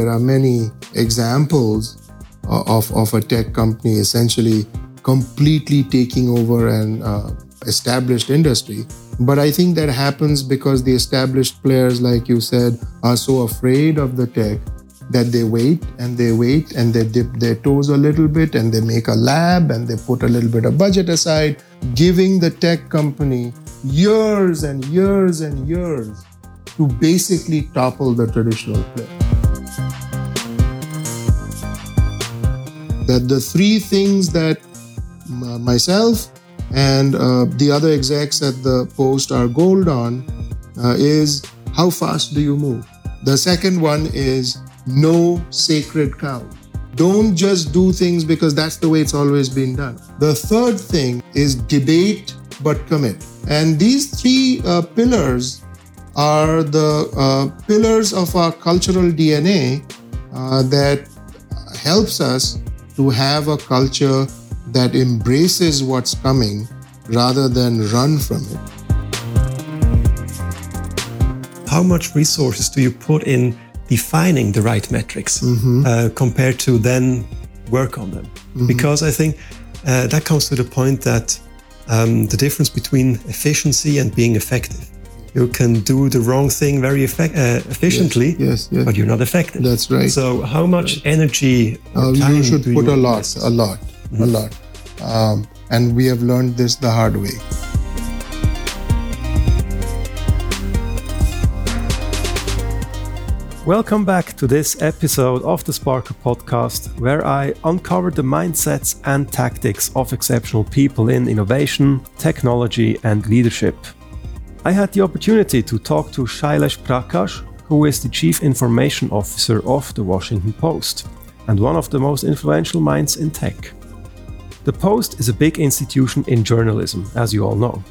there are many examples of, of a tech company essentially completely taking over an uh, established industry. But I think that happens because the established players, like you said, are so afraid of the tech that they wait and they wait and they dip their toes a little bit and they make a lab and they put a little bit of budget aside, giving the tech company years and years and years to basically topple the traditional player. That the three things that myself and uh, the other execs at the post are gold on uh, is how fast do you move? The second one is no sacred cow. Don't just do things because that's the way it's always been done. The third thing is debate but commit. And these three uh, pillars are the uh, pillars of our cultural DNA uh, that helps us to have a culture that embraces what's coming rather than run from it. How much resources do you put in defining the right metrics mm-hmm. uh, compared to then work on them. Mm-hmm. Because I think uh, that comes to the point that um, the difference between efficiency and being effective. You can do the wrong thing very effect- uh, efficiently, yes, yes, yes, but you're not effective. That's right. So, how much right. energy? Uh, you should put you a lot, a lot, mm-hmm. a lot. Um, and we have learned this the hard way. Welcome back to this episode of the Sparker podcast, where I uncover the mindsets and tactics of exceptional people in innovation, technology, and leadership. I had the opportunity to talk to Shailesh Prakash, who is the Chief Information Officer of the Washington Post and one of the most influential minds in tech. The Post is a big institution in journalism, as you all know.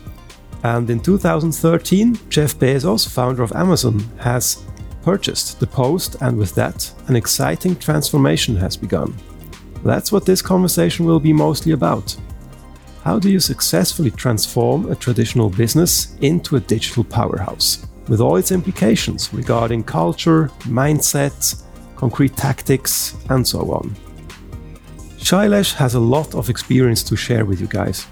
And in 2013, Jeff Bezos, founder of Amazon, has purchased the Post, and with that, an exciting transformation has begun. That's what this conversation will be mostly about. How do you successfully transform a traditional business into a digital powerhouse, with all its implications regarding culture, mindset, concrete tactics, and so on? Shailesh has a lot of experience to share with you guys,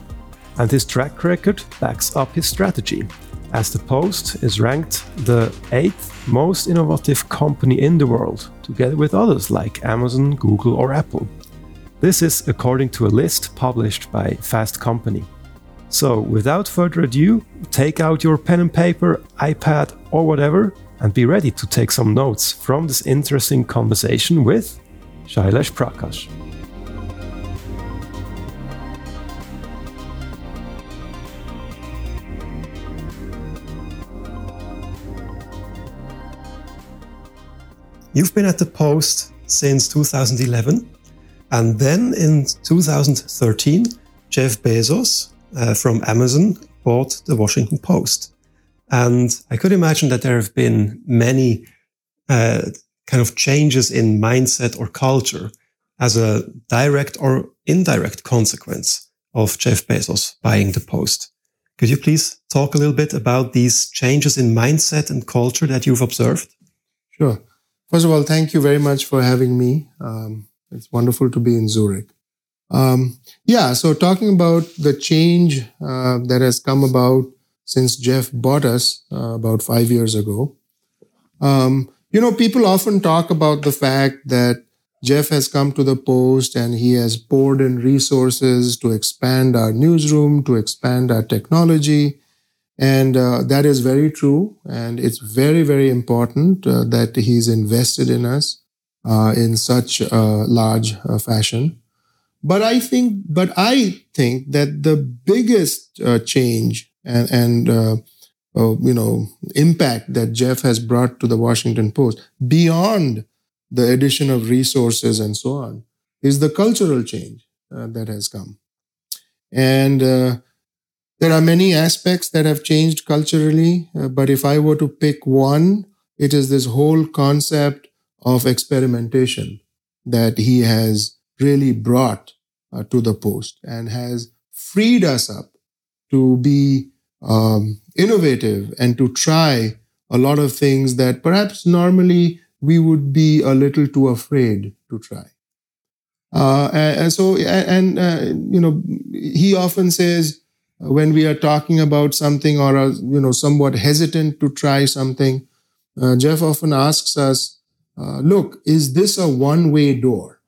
and his track record backs up his strategy as the Post is ranked the eighth most innovative company in the world, together with others like Amazon, Google, or Apple. This is according to a list published by Fast Company. So, without further ado, take out your pen and paper, iPad, or whatever, and be ready to take some notes from this interesting conversation with Shailesh Prakash. You've been at the Post since 2011. And then in 2013, Jeff Bezos uh, from Amazon bought the Washington Post. And I could imagine that there have been many uh, kind of changes in mindset or culture as a direct or indirect consequence of Jeff Bezos buying the Post. Could you please talk a little bit about these changes in mindset and culture that you've observed? Sure. First of all, thank you very much for having me. Um, it's wonderful to be in Zurich. Um, yeah, so talking about the change uh, that has come about since Jeff bought us uh, about five years ago. Um, you know, people often talk about the fact that Jeff has come to the post and he has poured in resources to expand our newsroom, to expand our technology, and uh, that is very true. And it's very, very important uh, that he's invested in us uh, in such a large uh, fashion. But I think, but I think that the biggest uh, change and, and uh, you know, impact that Jeff has brought to the Washington Post beyond the addition of resources and so on is the cultural change that has come. And there are many aspects that have changed culturally, uh, but if I were to pick one, it is this whole concept of experimentation that he has really brought uh, to the post and has freed us up to be um, innovative and to try a lot of things that perhaps normally we would be a little too afraid to try. Uh, and, so, and, uh, you know, he often says when we are talking about something or, are, you know, somewhat hesitant to try something, uh, Jeff often asks us, uh, look, is this a one way door?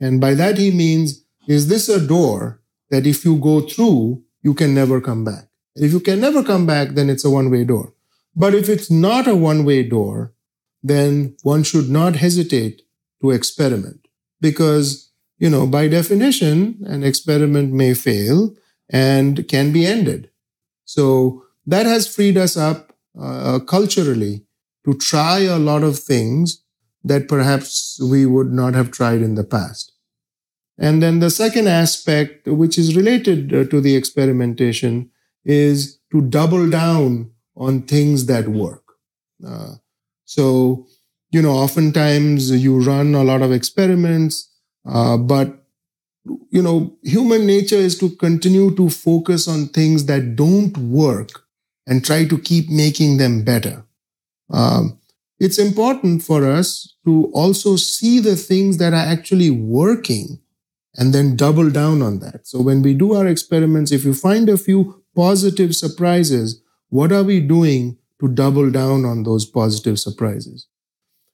And by that he means, is this a door that if you go through, you can never come back? If you can never come back, then it's a one way door. But if it's not a one way door, then one should not hesitate to experiment because, you know, by definition, an experiment may fail and can be ended. So that has freed us up uh, culturally to try a lot of things that perhaps we would not have tried in the past. And then the second aspect, which is related uh, to the experimentation, is to double down on things that work. Uh, so, you know, oftentimes you run a lot of experiments, uh, but, you know, human nature is to continue to focus on things that don't work and try to keep making them better. Um, it's important for us to also see the things that are actually working and then double down on that. So when we do our experiments, if you find a few positive surprises, what are we doing to double down on those positive surprises?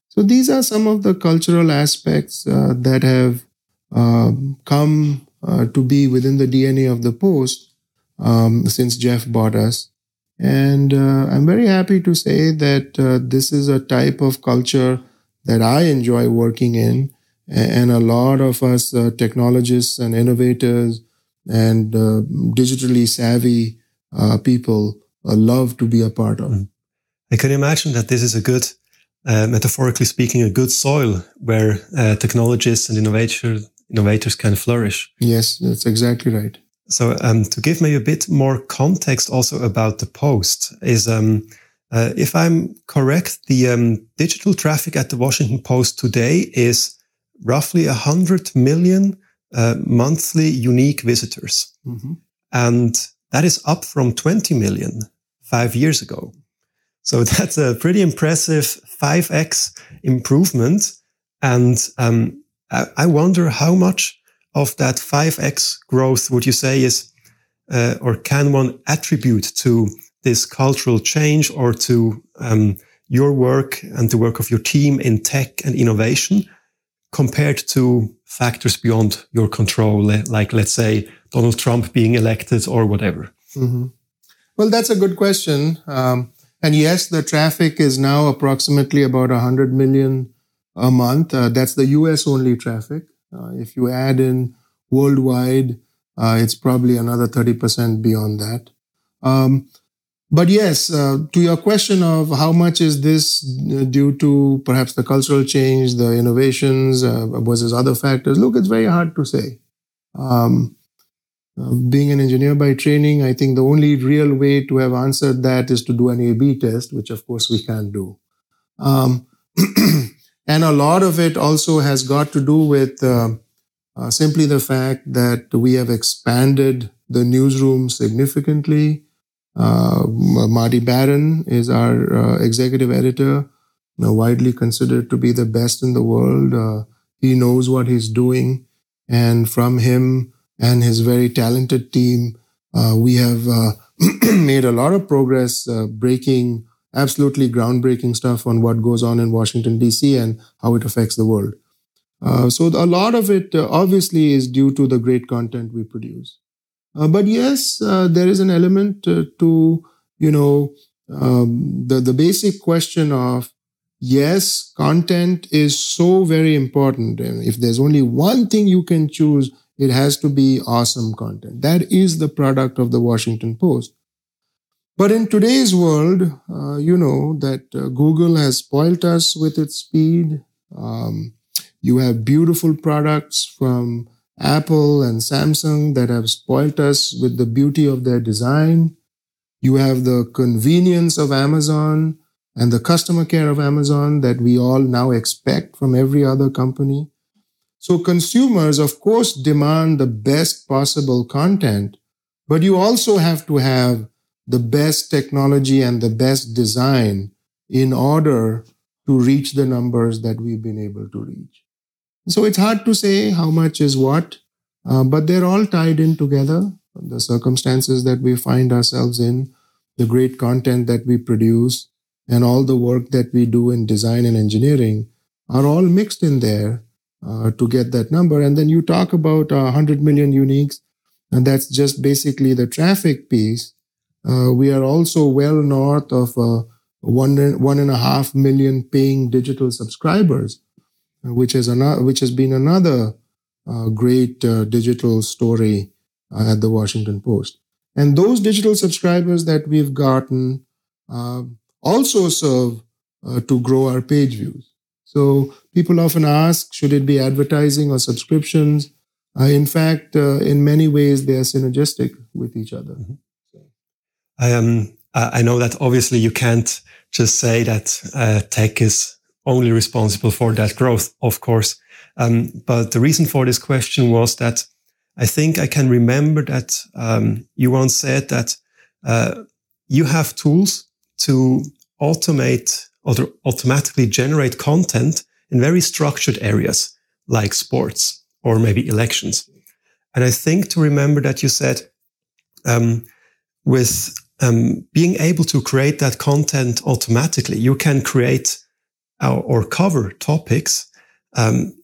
So these are some of the cultural aspects uh, that have uh, come uh, to be within the DNA of the post um, since Jeff bought us. And uh, I'm very happy to say that uh, this is a type of culture that I enjoy working in. And a lot of us uh, technologists and innovators and digitally savvy people love to be a part of. Mm. I can imagine that this is a good, uh, metaphorically speaking, a good soil where uh, technologists and innovators innovators can flourish. Yes, that's exactly right. So, um, to give maybe a bit more context also about the post is, um, uh, if I'm correct, the um, digital traffic at the Washington Post today is roughly 100 million uh, monthly unique visitors. Mm-hmm. And that is up from 20 million five years ago. So that's a pretty impressive 5x improvement. And um, I, I, wonder how much of that 5x growth would you say is, uh, or can one attribute to this cultural change or to um, your work and the work of your team in tech and innovation compared to factors beyond your control, like let's say Donald Trump being elected or whatever? Mm-hmm. Well, that's a good question. Um, and yes, the traffic is now approximately about 100 million a month. Uh, that's the US only traffic. Uh, if you add in worldwide, uh, it's probably another 30% beyond that. Um, but yes, uh, to your question of how much is this due to perhaps the cultural change, the innovations uh, versus other factors, look, it's very hard to say. Um, uh, being an engineer by training, I think the only real way to have answered that is to do an A B test, which of course we can't do. Um, and a lot of it also has got to do with uh, uh, simply the fact that we have expanded the newsroom significantly. Uh, Marty Baron is our uh, executive editor, widely considered to be the best in the world. Uh, he knows what he's doing. And from him, and his very talented team, uh, we have made a lot of progress breaking absolutely groundbreaking stuff on what goes on in Washington, D.C. and how it affects the world. Uh, so a lot of it uh, obviously is due to the great content we produce. Uh, but yes, there is an element to, you know, um, the, the basic question of yes, content is so very important. And if there's only one thing you can choose, it has to be awesome content. That is the product of the Washington Post. But in today's world, uh, you know that uh, Google has spoilt us with its speed. Um, you have beautiful products from Apple and Samsung that have spoilt us with the beauty of their design. You have the convenience of Amazon and the customer care of Amazon that we all now expect from every other company. So consumers, of course, demand the best possible content, but you also have to have the best technology and the best design in order to reach the numbers that we've been able to reach. So it's hard to say how much is what, uh, but they're all tied in together. The circumstances that we find ourselves in, the great content that we produce, and all the work that we do in design and engineering are all mixed in there uh, to get that number. And then you talk about uh, 100 million uniques, and that's just basically the traffic piece. Uh, we are also well north of uh, one one and a half million paying digital subscribers, which is another which has been another uh, great uh, digital story at the Washington Post. And those digital subscribers that we've gotten also serve to grow our page views. So people often ask, should it be advertising or subscriptions? Uh, in fact, uh, in many ways, they are synergistic with each other. Mm-hmm. I, um, I know that obviously you can't just say that uh, tech is only responsible for that growth, of course. Um, but the reason for this question was that I think I can remember that um, you once said that uh, you have tools to automate or automatically generate content in very structured areas like sports or maybe elections. And I think to remember that you said um, with um, being able to create that content automatically, you can create or, or cover topics um,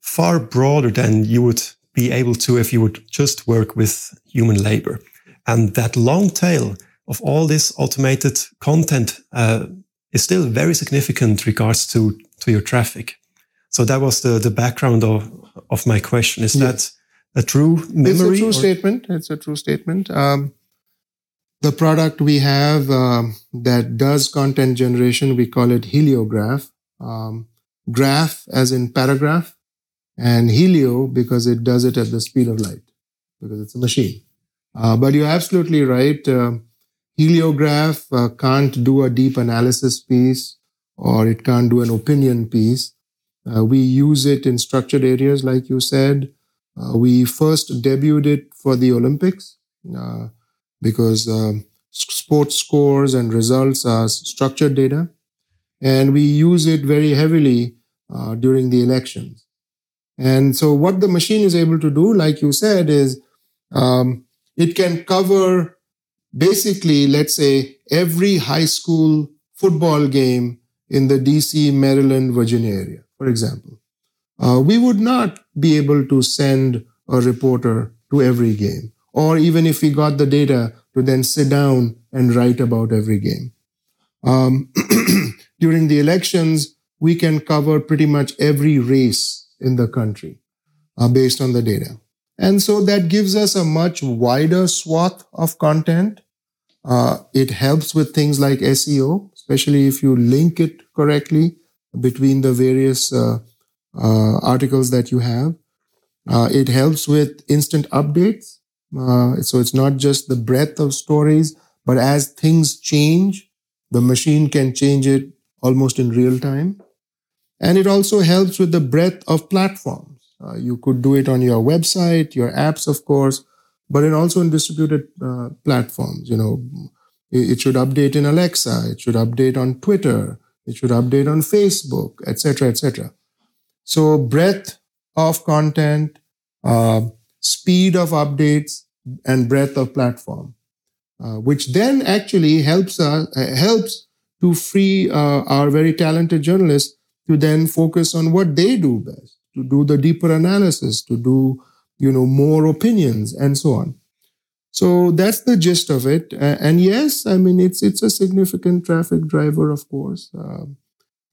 far broader than you would be able to if you would just work with human labor. And that long tail of all this automated content uh, is still very significant regards to, to your traffic. So that was the, the background of, of my question. Is that a true memory? It's a true or? statement. It's a true statement. Um, the product we have uh, that does content generation, we call it Heliograph. Um, graph as in paragraph and Helio because it does it at the speed of light because it's a machine. Uh, but you're absolutely right. Uh, Heliograph uh, can't do a deep analysis piece or it can't do an opinion piece. Uh, we use it in structured areas, like you said. Uh, we first debuted it for the Olympics uh, because um, sports scores and results are structured data. And we use it very heavily uh, during the elections. And so, what the machine is able to do, like you said, is um, it can cover basically, let's say, every high school football game in the DC, Maryland, Virginia area, for example. Uh, we would not be able to send a reporter to every game, or even if we got the data to then sit down and write about every game. Um, during the elections, we can cover pretty much every race in the country uh, based on the data. And so that gives us a much wider swath of content uh, it helps with things like SEO, especially if you link it correctly between the various uh, uh, articles that you have. Uh, it helps with instant updates. Uh, so it's not just the breadth of stories, but as things change, the machine can change it almost in real time. And it also helps with the breadth of platforms. Uh, you could do it on your website, your apps, of course, but it also in distributed uh, platforms. You know, it, it, should update in Alexa, it should update on Twitter, it should update on Facebook, etc., etc. So breadth of content, uh, speed of updates, and breadth of platform, uh, which then actually helps us uh, helps to free uh, our very talented journalists to then focus on what they do best, to do the deeper analysis, to do you know, more opinions and so on. So that's the gist of it. and yes, I mean, it's, it's a significant traffic driver, of course. Uh,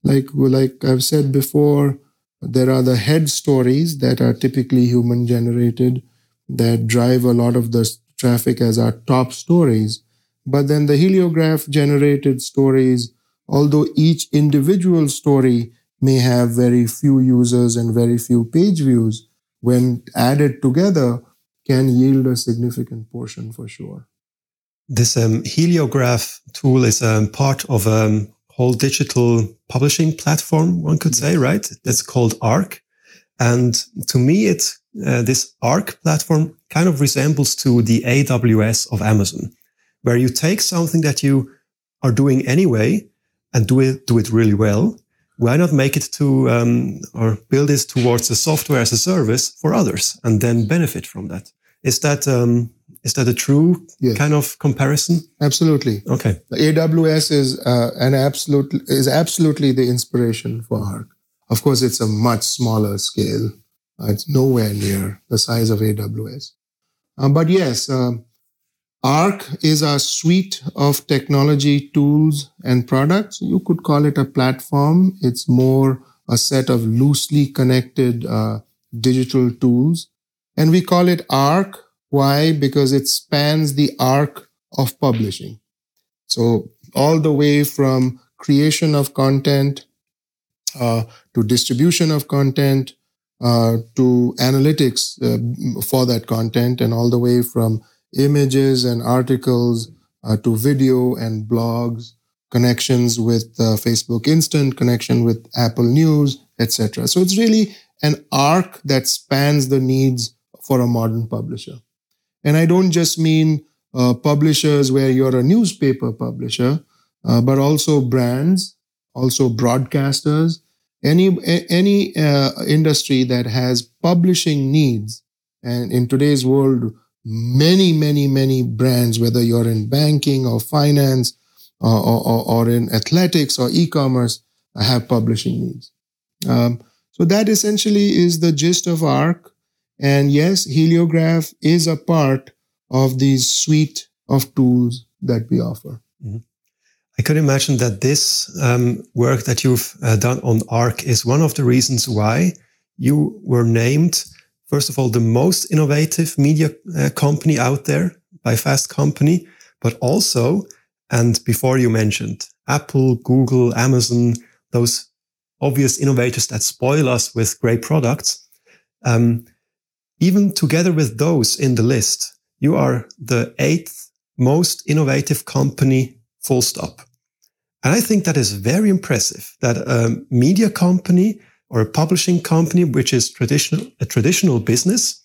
like, like I've said before, there are the head stories that are typically human generated that drive a lot of the traffic as our top stories. But then the heliograph generated stories, although each individual story may have very few users and very few page views, when added together, can yield a significant portion for sure. This um, heliograph tool is um, part of a whole digital publishing platform, one could say, right? That's called Arc. And to me, it's uh, this Arc platform kind of resembles to the AWS of Amazon, where you take something that you are doing anyway and do it, do it really well. why not make it to um, or build it towards the software as a service for others and then benefit from that? Is that um, is that a true yes. kind of comparison? Absolutely. Okay. The AWS is uh, an absolute is absolutely the inspiration for Arc. Of course, it's a much smaller scale. Uh, it's nowhere near the size of AWS. Um, but yes, um, Arc is a suite of technology tools and products. You could call it a platform. It's more a set of loosely connected uh, digital tools. And we call it Arc. Why? Because it spans the arc of publishing. So all the way from creation of content uh, to distribution of content uh, to analytics uh, for that content and all the way from images and articles uh, to video and blogs, connections with Facebook Instant, connection with Apple News, etc. So it's really an arc that spans the needs for a modern publisher. And I don't just mean uh, publishers where you're a newspaper publisher, uh, but also brands, also broadcasters, any any uh, industry that has publishing needs. And in today's world, many, many, many brands, whether you're in banking or finance or, or, or in athletics or e-commerce, have publishing needs. Um, so that essentially is the gist of ARC. And yes, Heliograph is a part of these suite of tools that we offer. Mm-hmm. I could imagine that this um, work that you've uh, done on ARC is one of the reasons why you were named first of all, the most innovative media uh, company out there by Fast Company, but also, and before you mentioned Apple, Google, Amazon, those obvious innovators that spoil us with great products. Um, even together with those in the list, you are the eighth most innovative company, full stop. And I think that is very impressive that a media company or a publishing company, which is traditional, a traditional business,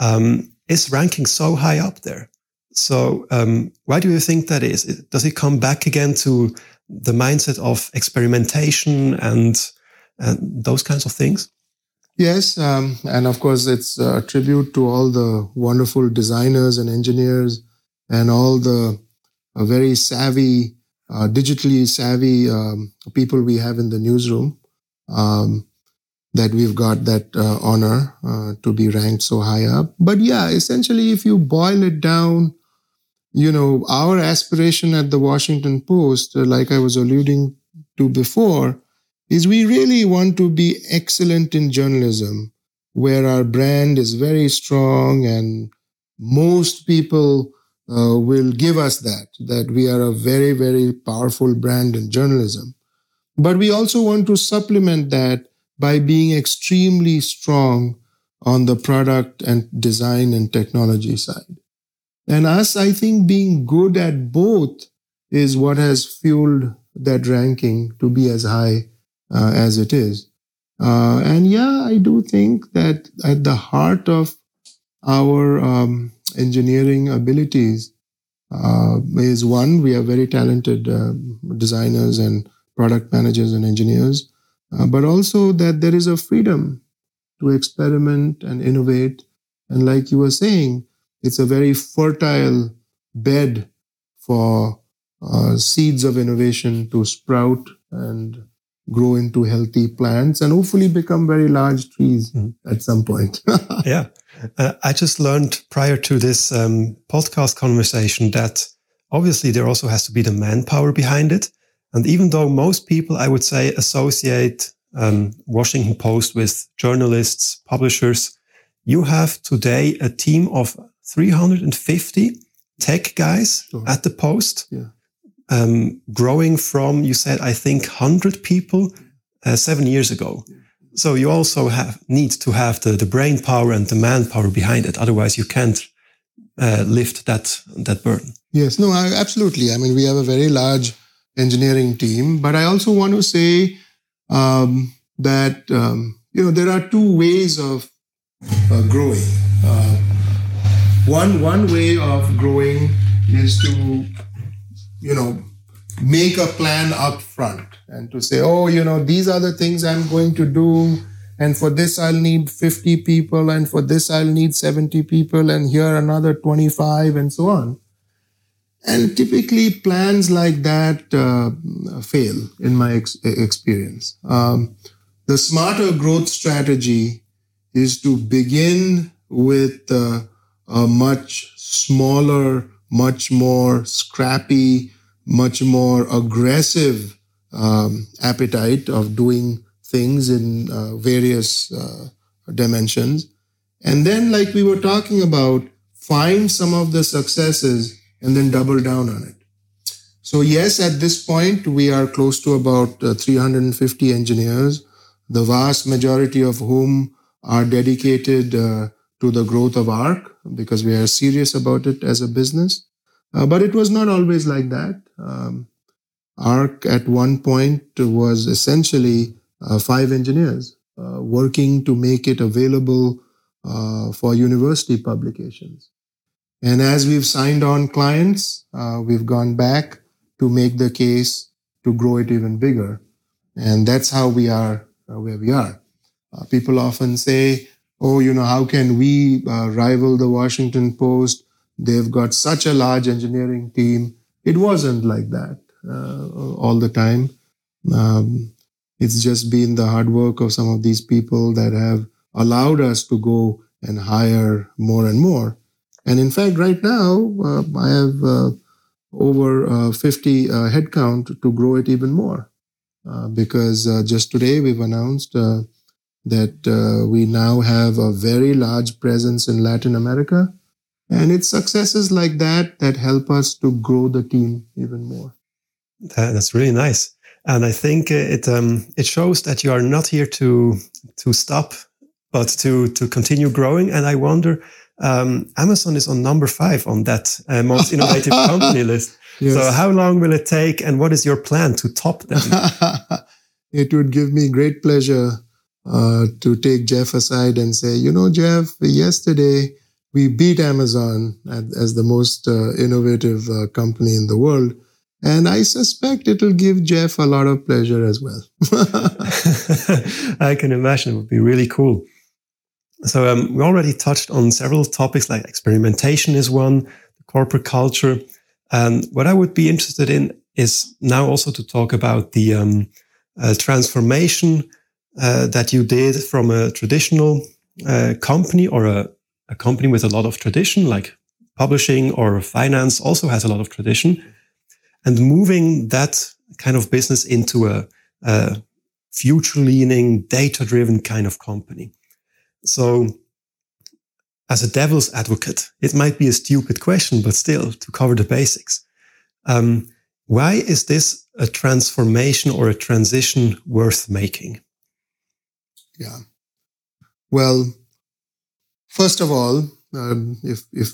um, is ranking so high up there. So, um, why do you think that is? Does it come back again to the mindset of experimentation and, and those kinds of things? Yes, um, and of course, it's a tribute to all the wonderful designers and engineers and all the uh, very savvy, uh, digitally savvy um, people we have in the newsroom. Um, that we've got that uh, honor uh, to be ranked so high up. But yeah, essentially, if you boil it down, you know, our aspiration at the Washington Post, uh, like I was alluding to before, is we really want to be excellent in journalism, where our brand is very strong and most people uh, will give us that, that we are a very, very powerful brand in journalism. But we also want to supplement that by being extremely strong on the product and design and technology side. And us, I think, being good at both is what has fueled that ranking to be as high uh, as it is. Uh, and yeah, I do think that at the heart of our um, engineering abilities uh, is one, we are very talented uh, designers and product managers and engineers uh, but also that there is a freedom to experiment and innovate. And like you were saying, it's a very fertile bed for uh, seeds of innovation to sprout and grow into healthy plants and hopefully become very large trees mm. at some point. yeah. Uh, I just learned prior to this um, podcast conversation that obviously there also has to be the manpower behind it. And even though most people, I would say, associate um, Washington Post with journalists, publishers, you have today a team of 350 tech guys sure. at the Post, yeah. um, growing from, you said, I think, 100 people uh, seven years ago. Yeah. So you also have need to have the, the brain power and the manpower behind it. Otherwise, you can't uh, lift that that burden. Yes, no, I, absolutely. I mean, we have a very large engineering team. But I also want to say um, that um, you know there are two ways of uh, growing. Uh, one one way of growing is to you know make a plan up front and to say, oh, you know, these are the things I'm going to do. And for this, I'll need 50 people. And for this, I'll need 70 people. And here another 25 and so on. And typically plans like that uh, fail in my ex- experience. Um, the smarter growth strategy is to begin with uh, a much smaller, much more scrappy, much more aggressive um, appetite of doing things in uh, various uh, dimensions. And then, like we were talking about, find some of the successes and then double down on it. So, yes, at this point, we are close to about uh, 350 engineers, the vast majority of whom are dedicated uh, to the growth of ARC because we are serious about it as a business. Uh, but it was not always like that. Um, ARC at one point was essentially uh, five engineers uh, working to make it available uh, for university publications. And as we've signed on clients, uh, we've gone back to make the case to grow it even bigger. And that's how we are uh, where we are. people often say, oh, you know, how can we rival the Washington Post? They've got such a large engineering team. It wasn't like that uh, all the time. Um, it's just been the hard work of some of these people that have allowed us to go and hire more and more. And in fact, right now, uh, I have uh, over uh, 50 uh, headcount to grow it even more. Uh, because just today we've announced that we now have a very large presence in Latin America and it's successes like that that help us to grow the team even more. That, that's really nice. And I think it um, it shows that you are not here to to stop, but to to continue growing. And I wonder, um, Amazon is on number five on that uh, most innovative company list. Yes. So how long will it take, and what is your plan to top them? it would give me great pleasure uh, to take Jeff aside and say, you know, Jeff, yesterday we beat Amazon as the most uh, innovative uh, company in the world. And I suspect it'll give Jeff a lot of pleasure as well. I can imagine it would be really cool. So um, we already touched on several topics like experimentation is one, corporate culture. And what I would be interested in is now also to talk about the um, uh, transformation uh, that you did from a traditional uh, company or a a company with a lot of tradition, like publishing or finance also has a lot of tradition, and moving that kind of business into a, a future leaning, data driven kind of company. So, as a devil's advocate, it might be a stupid question, but still to cover the basics. Um, why is this a transformation or a transition worth making? Yeah. Well, First of all, um, if, if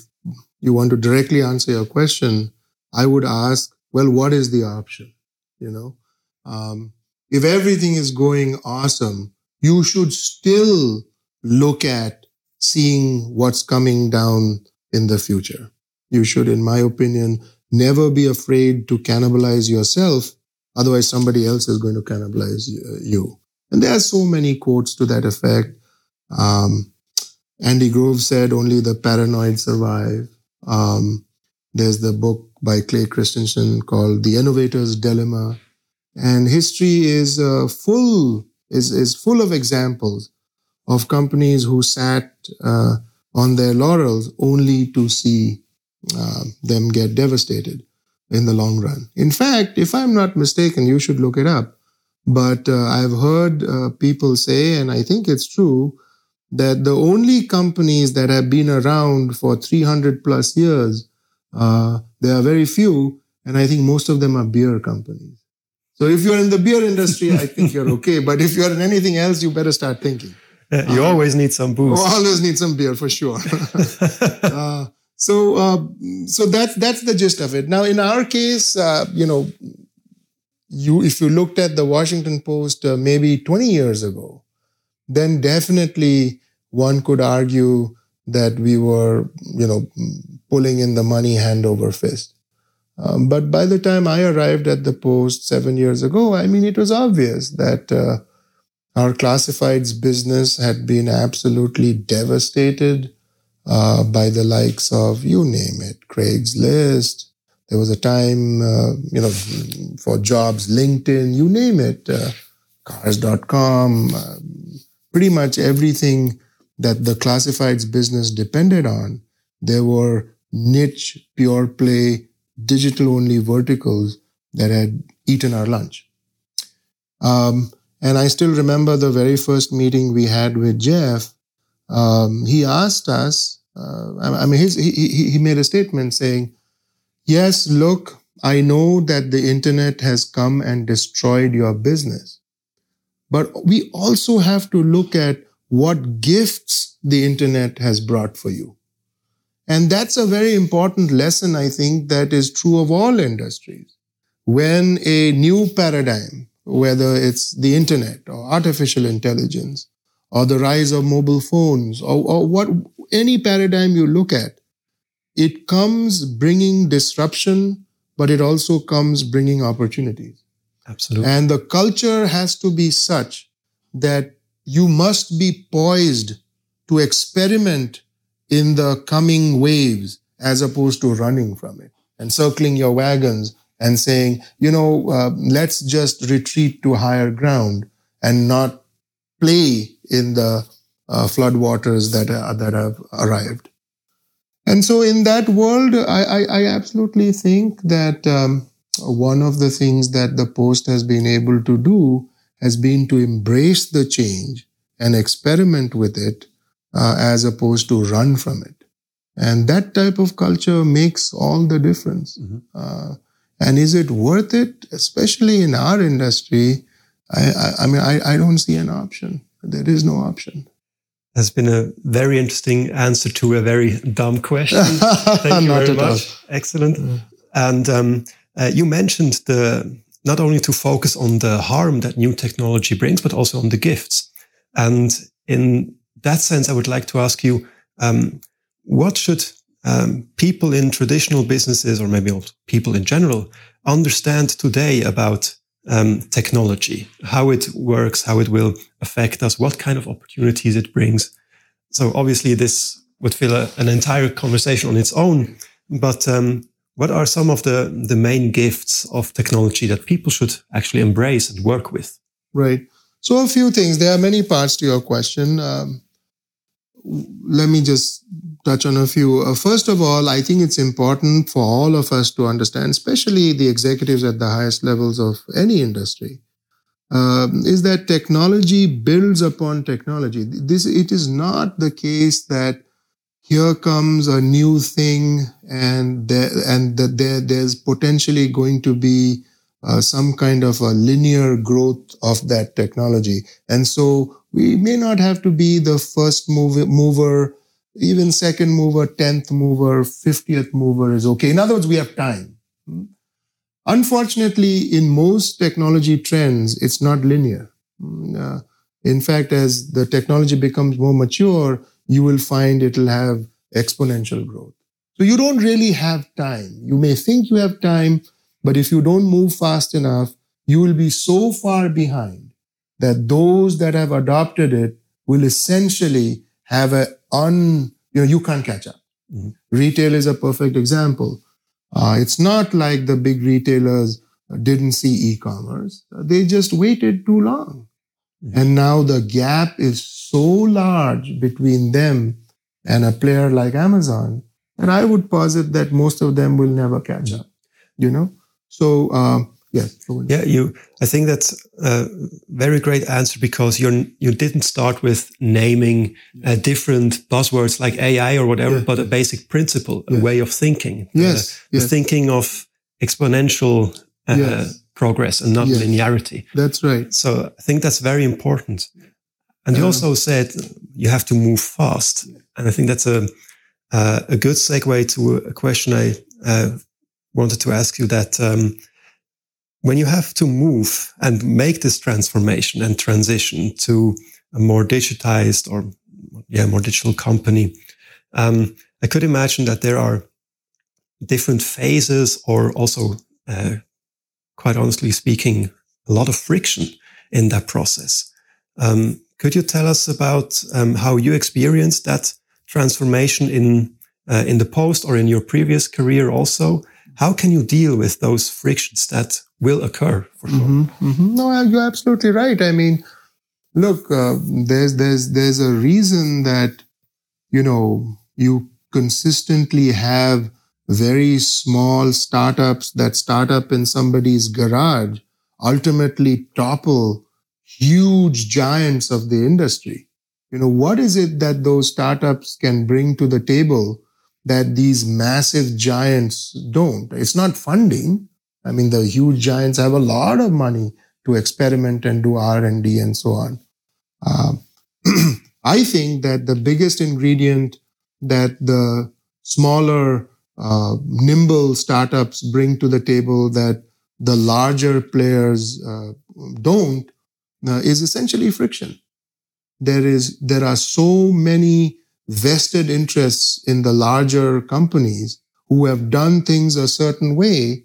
you want to directly answer your question, I would ask, well, what is the option? You know, um, if everything is going awesome, you should still look at seeing what's coming down in the future. You should, in my opinion, never be afraid to cannibalize yourself. Otherwise, somebody else is going to cannibalize you. And there are so many quotes to that effect. Um, Andy Grove said only the paranoid survive. Um, there's the book by Clay Christensen called The Innovator's Dilemma. And history is uh, full, is, is full of examples of companies who sat uh, on their laurels only to see uh, them get devastated in the long run. In fact, if I'm not mistaken, you should look it up. But uh, I've heard uh, people say, and I think it's true, that the only companies that have been around for 300 plus years, uh, there are very few, and I think most of them are beer companies. So if you're in the beer industry, I think you're okay. But if you're in anything else, you better start thinking. Uh, you uh, always need some booze. Always need some beer for sure. uh, so, uh, so that's that's the gist of it. Now, in our case, uh, you know, you if you looked at the Washington Post uh, maybe 20 years ago, then definitely one could argue that we were, you know, pulling in the money hand over fist. Um, but by the time I arrived at the post seven years ago, I mean, it was obvious that uh, our classifieds business had been absolutely devastated uh, by the likes of, you name it, Craigslist. There was a time, uh, you know, for jobs, LinkedIn, you name it, uh, cars.com, pretty much everything that the classifieds business depended on. There were niche, pure play, digital only verticals that had eaten our lunch. Um, and I still remember the very first meeting we had with Jeff. Um, he asked us, uh, I mean, his, he, he made a statement saying, Yes, look, I know that the internet has come and destroyed your business. But we also have to look at what gifts the internet has brought for you. And that's a very important lesson, I think, that is true of all industries. When a new paradigm, whether it's the internet or artificial intelligence or the rise of mobile phones or, or what, any paradigm you look at, it comes bringing disruption, but it also comes bringing opportunities. Absolutely. And the culture has to be such that you must be poised to experiment in the coming waves as opposed to running from it and circling your wagons and saying, you know, uh, let's just retreat to higher ground and not play in the uh, flood waters that, uh, that have arrived. And so in that world, I, I, I absolutely think that um, one of the things that the post has been able to do has been to embrace the change and experiment with it uh, as opposed to run from it. And that type of culture makes all the difference. Mm-hmm. Uh, and is it worth it? Especially in our industry, I, I, I mean, I, I don't see an option. There is no option has been a very interesting answer to a very dumb question. Thank you very much. All. Excellent. Yeah. And um, uh, you mentioned the not only to focus on the harm that new technology brings, but also on the gifts. And in that sense, I would like to ask you, um, what should um, people in traditional businesses, or maybe people in general, understand today about um, technology, how it works, how it will affect us, what kind of opportunities it brings. So obviously, this would fill a, an entire conversation on its own. But um, what are some of the the main gifts of technology that people should actually embrace and work with? Right. So a few things. There are many parts to your question. Um, let me just touch on a few. Uh, first of all, I think it's important for all of us to understand, especially the executives at the highest levels of any industry, um, is that technology builds upon technology. This it is not the case that here comes a new thing and there, and that there there's potentially going to be uh, some kind of a linear growth of that technology, and so we may not have to be the first mover, mover even second mover, 10th mover, 50th mover is okay. In other words, we have time. Hmm? Unfortunately, in most technology trends, it's not linear. Hmm, uh, in fact, as the technology becomes more mature, you will find it'll have exponential growth. So you don't really have time. You may think you have time, but if you don't move fast enough, you will be so far behind that those that have adopted it will essentially have a un, you know, you can't catch up. Mm-hmm. Retail is a perfect example. Uh, it's not like the big retailers didn't see e-commerce. They just waited too long. Mm-hmm. And now the gap is so large between them and a player like Amazon. And I would posit that most of them will never catch mm-hmm. up, you know? So, um, Yes. Yeah, you. I think that's a very great answer because you you didn't start with naming uh, different buzzwords like AI or whatever, but a basic principle, a way of thinking. Yes. Uh, yes. thinking of exponential uh, yes. Progress and not linearity. That's right. So I think that's very important. And you um, also said you have to move fast, and I think that's a uh, a good segue to a question I uh, wanted to ask you that. Um, when you have to move and make this transformation and transition to a more digitized or yeah more digital company um, i could imagine that there are different phases or also, uh, quite honestly speaking, a lot of friction in that process. Um, could you tell us about um, how you experienced that transformation in uh, in the post or in your previous career also? How can you deal with those frictions that will occur for sure? Mm-hmm, mm-hmm. No, you're absolutely right. I mean, look, uh, there's there's there's a reason that you know you consistently have very small startups that start up in somebody's garage ultimately topple huge giants of the industry. You know, what is it that those startups can bring to the table that these massive giants don't? It's not funding. I mean, the huge giants have a lot of money to experiment and do R&D and so on. Uh, I think that the biggest ingredient that the smaller, uh, nimble startups bring to the table that the larger players uh, don't uh, is essentially friction. There is there are so many vested interests in the larger companies who have done things a certain way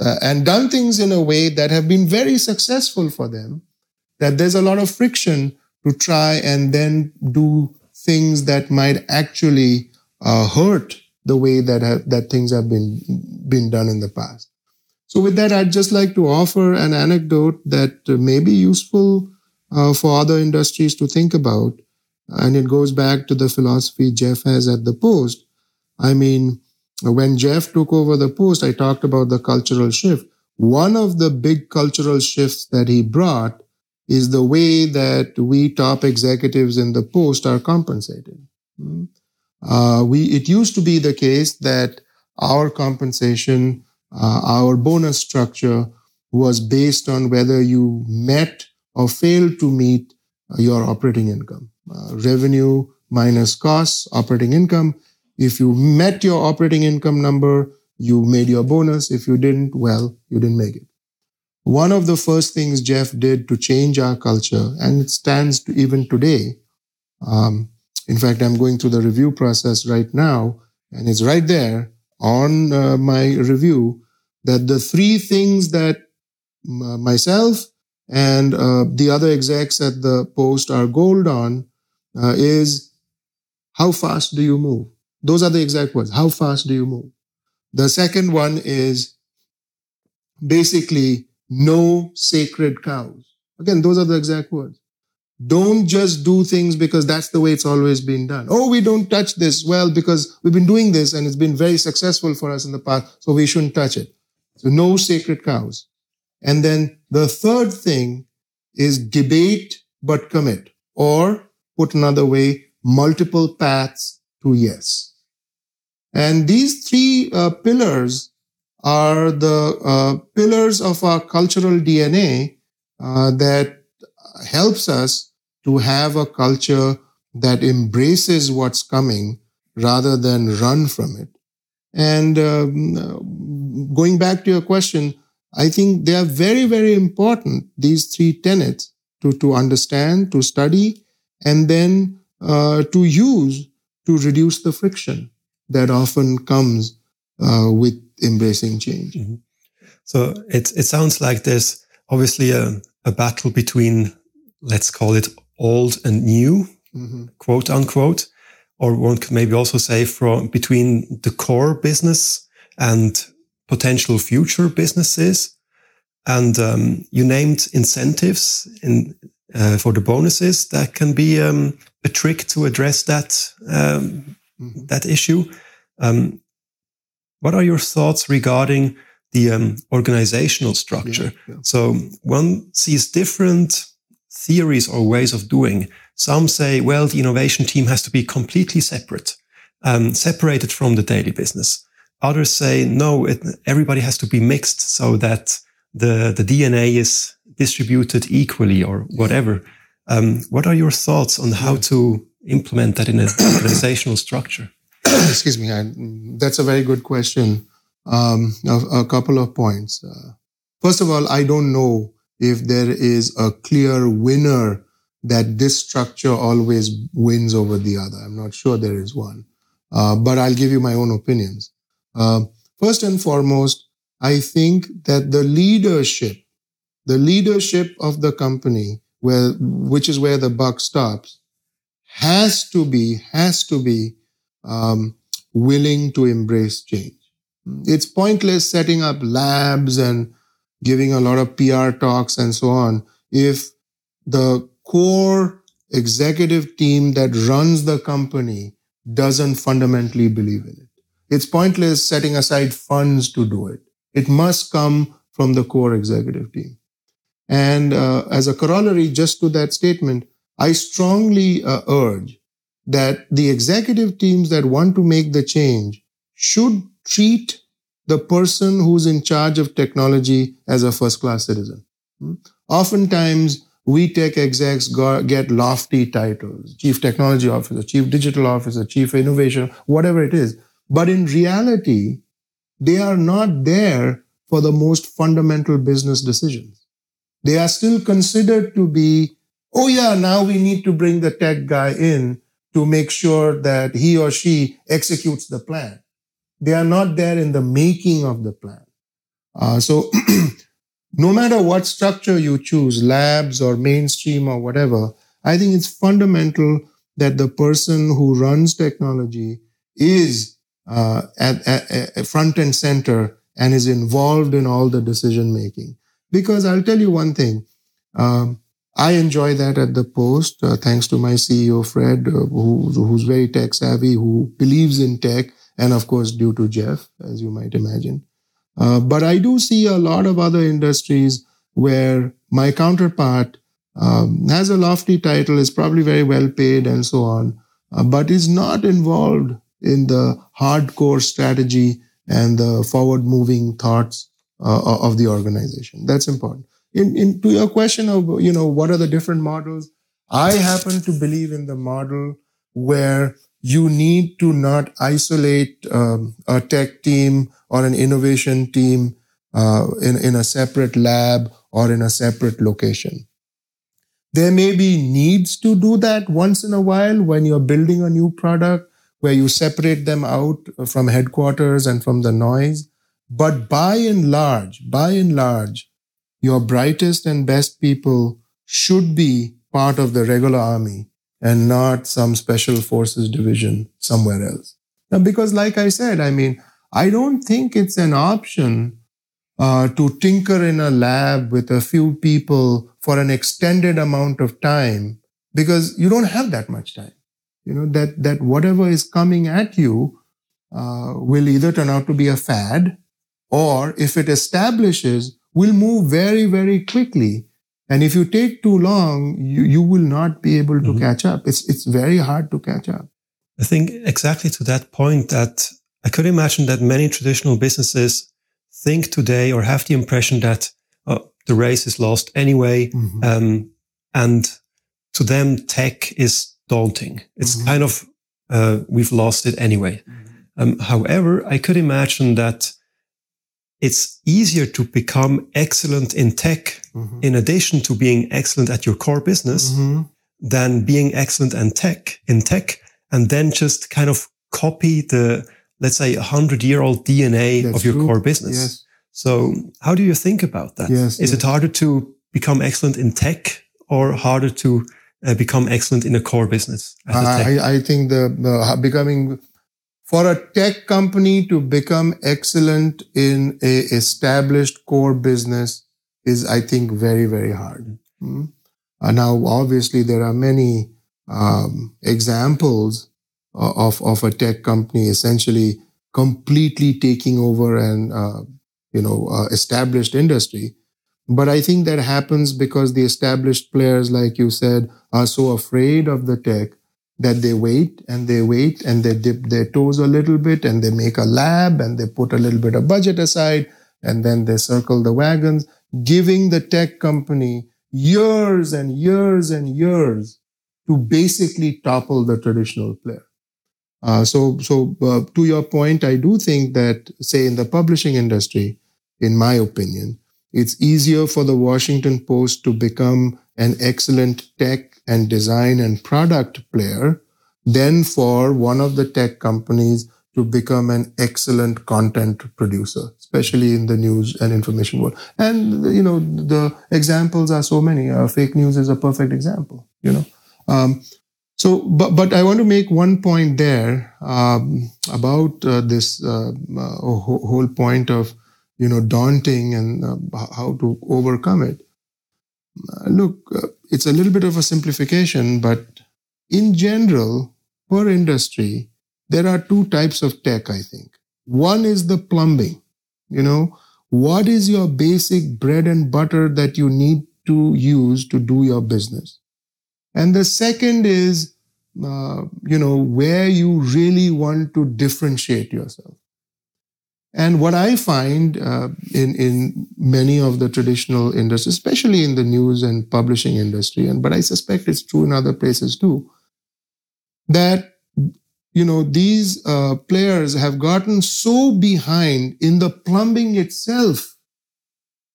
uh, and done things in a way that have been very successful for them that there's a lot of friction to try and then do things that might actually uh, hurt the way that that things have been been done in the past. So with that, I'd just like to offer an anecdote that may be useful uh, for other industries to think about. And it goes back to the philosophy Jeff has at the Post. I mean, when Jeff took over the Post, I talked about the cultural shift. One of the big cultural shifts that he brought is the way that we top executives in the Post are compensated. Hmm? Uh, we, it used to be the case that our compensation uh, our bonus structure was based on whether you met or failed to meet your operating income. Uh, revenue minus costs, operating income. If you met your operating income number, you made your bonus. If you didn't, well, you didn't make it. One of the first things Jeff did to change our culture, and it stands to even today. Um, in fact, I'm going through the review process right now, and it's right there on uh, my review that the three things that myself and uh, the other execs at the post are gold on uh, is how fast do you move? Those are the exact words. How fast do you move? The second one is basically no sacred cows. Again, those are the exact words. Don't just do things because that's the way it's always been done. Oh, we don't touch this. Well, because we've been doing this and it's been very successful for us in the past, so we shouldn't touch it. So no sacred cows. And then the third thing is debate but commit, or put another way, multiple paths to yes. And these three uh, pillars are the uh, pillars of our cultural DNA uh, that helps us to have a culture that embraces what's coming rather than run from it. And um, going back to your question, I think they are very, very important, these three tenets, to, to understand, to study, and then uh, to use to reduce the friction that often comes uh, with embracing change. Mm-hmm. So it, it sounds like there's obviously a, a battle between, let's call it old and new, mm-hmm. quote unquote or one could maybe also say from between the core business and potential future businesses. And um, you named incentives in uh, for the bonuses that can be um, a trick to address that um, mm-hmm. that issue. Um, what are your thoughts regarding the um, organizational structure? Yeah, yeah. So one sees different theories or ways of doing. Some say, well, the innovation team has to be completely separate, um, separated from the daily business. Others say, no, it, everybody has to be mixed so that the, the DNA is distributed equally or whatever. Um, what are your thoughts on how to implement that in an organizational structure? Excuse me. I, that's a very good question. Um, a, a, couple of points. Uh, first of all, I don't know if there is a clear winner that this structure always wins over the other. I'm not sure there is one, uh, but I'll give you my own opinions. Uh, first and foremost, I think that the leadership, the leadership of the company, where, which is where the buck stops, has to be, has to be um, willing to embrace change. It's pointless setting up labs and giving a lot of PR talks and so on if the core executive team that runs the company doesn't fundamentally believe in it. It's pointless setting aside funds to do it. It must come from the core executive team. And uh, as a corollary just to that statement, I strongly uh, urge that the executive teams that want to make the change should treat the person who's in charge of technology as a first class citizen. Hmm? Oftentimes, we tech execs get lofty titles chief technology officer, chief digital officer, chief innovation, whatever it is. But in reality, they are not there for the most fundamental business decisions. They are still considered to be, oh yeah, now we need to bring the tech guy in to make sure that he or she executes the plan. They are not there in the making of the plan. Uh, so no matter what structure you choose, labs or mainstream or whatever, I think it's fundamental that the person who runs technology is uh, at, at, at, front and center and is involved in all the decision making. Because I'll tell you one thing, um, I enjoy that at the post, uh, thanks to my CEO Fred, uh, who, who's very tech savvy, who believes in tech, and of course due to Jeff, as you might imagine. Uh, but I do see a lot of other industries where my counterpart um, has a lofty title, is probably very well paid, and so on, uh, but is not involved in the hardcore strategy and the forward moving thoughts uh, of the organization. That's important. In, in, to your question of, you know, what are the different models? I happen to believe in the model where you need to not isolate um, a tech team or an innovation team uh, in, in a separate lab or in a separate location. There may be needs to do that once in a while when you're building a new product where you separate them out from headquarters and from the noise. But by and large, by and large, your brightest and best people should be part of the regular army and not some special forces division somewhere else. Now, because like I said, I mean, I don't think it's an option uh, to tinker in a lab with a few people for an extended amount of time because you don't have that much time. You know, that, that whatever is coming at you uh, will either turn out to be a fad or if it establishes, will move very, very quickly and if you take too long, you, you will not be able to mm-hmm. catch up. It's, it's very hard to catch up. I think exactly to that point that I could imagine that many traditional businesses think today or have the impression that oh, the race is lost anyway. Mm-hmm. Um, and to them, tech is daunting. It's mm-hmm. kind of, uh, we've lost it anyway. Mm-hmm. Um, however, I could imagine that it's easier to become excellent in tech mm-hmm. in addition to being excellent at your core business mm-hmm. than being excellent in tech in tech and then just kind of copy the let's say a hundred year old DNA That's of your true. core business. Yes. So how do you think about that? Yes, Is yes. it harder to become excellent in tech or harder to uh, become excellent in a core business? I, I, think the uh, becoming for a tech company to become excellent in a established core business is, I think, very, very hard. Mm-hmm. Now, obviously, there are many um, examples of, of a tech company essentially completely taking over an, uh, you know, uh, established industry. But I think that happens because the established players, like you said, are so afraid of the tech that they wait and they wait and they dip their toes a little bit and they make a lab and they put a little bit of budget aside and then they circle the wagons, giving the tech company years and years and years to basically topple the traditional player. Uh, so, so uh, to your point, I do think that, say, in the publishing industry, in my opinion, it's easier for the Washington Post to become an excellent tech and design and product player than for one of the tech companies to become an excellent content producer, especially in the news and information world. And you know, the examples are so many. Uh, fake news is a perfect example. You know, um, so but but I want to make one point there um, about uh, this uh, uh whole point of you know daunting and uh, how to overcome it. Uh, look, it's a little bit of a simplification, but in general, per industry there are two types of tech, I think. One is the plumbing. You know, what is your basic bread and butter that you need to use to do your business? And the second is, uh, you know, where you really want to differentiate yourself. And what I find uh, in in many of the traditional industries, especially in the news and publishing industry, and but I suspect it's true in other places too, that you know, these uh, players have gotten so behind in the plumbing itself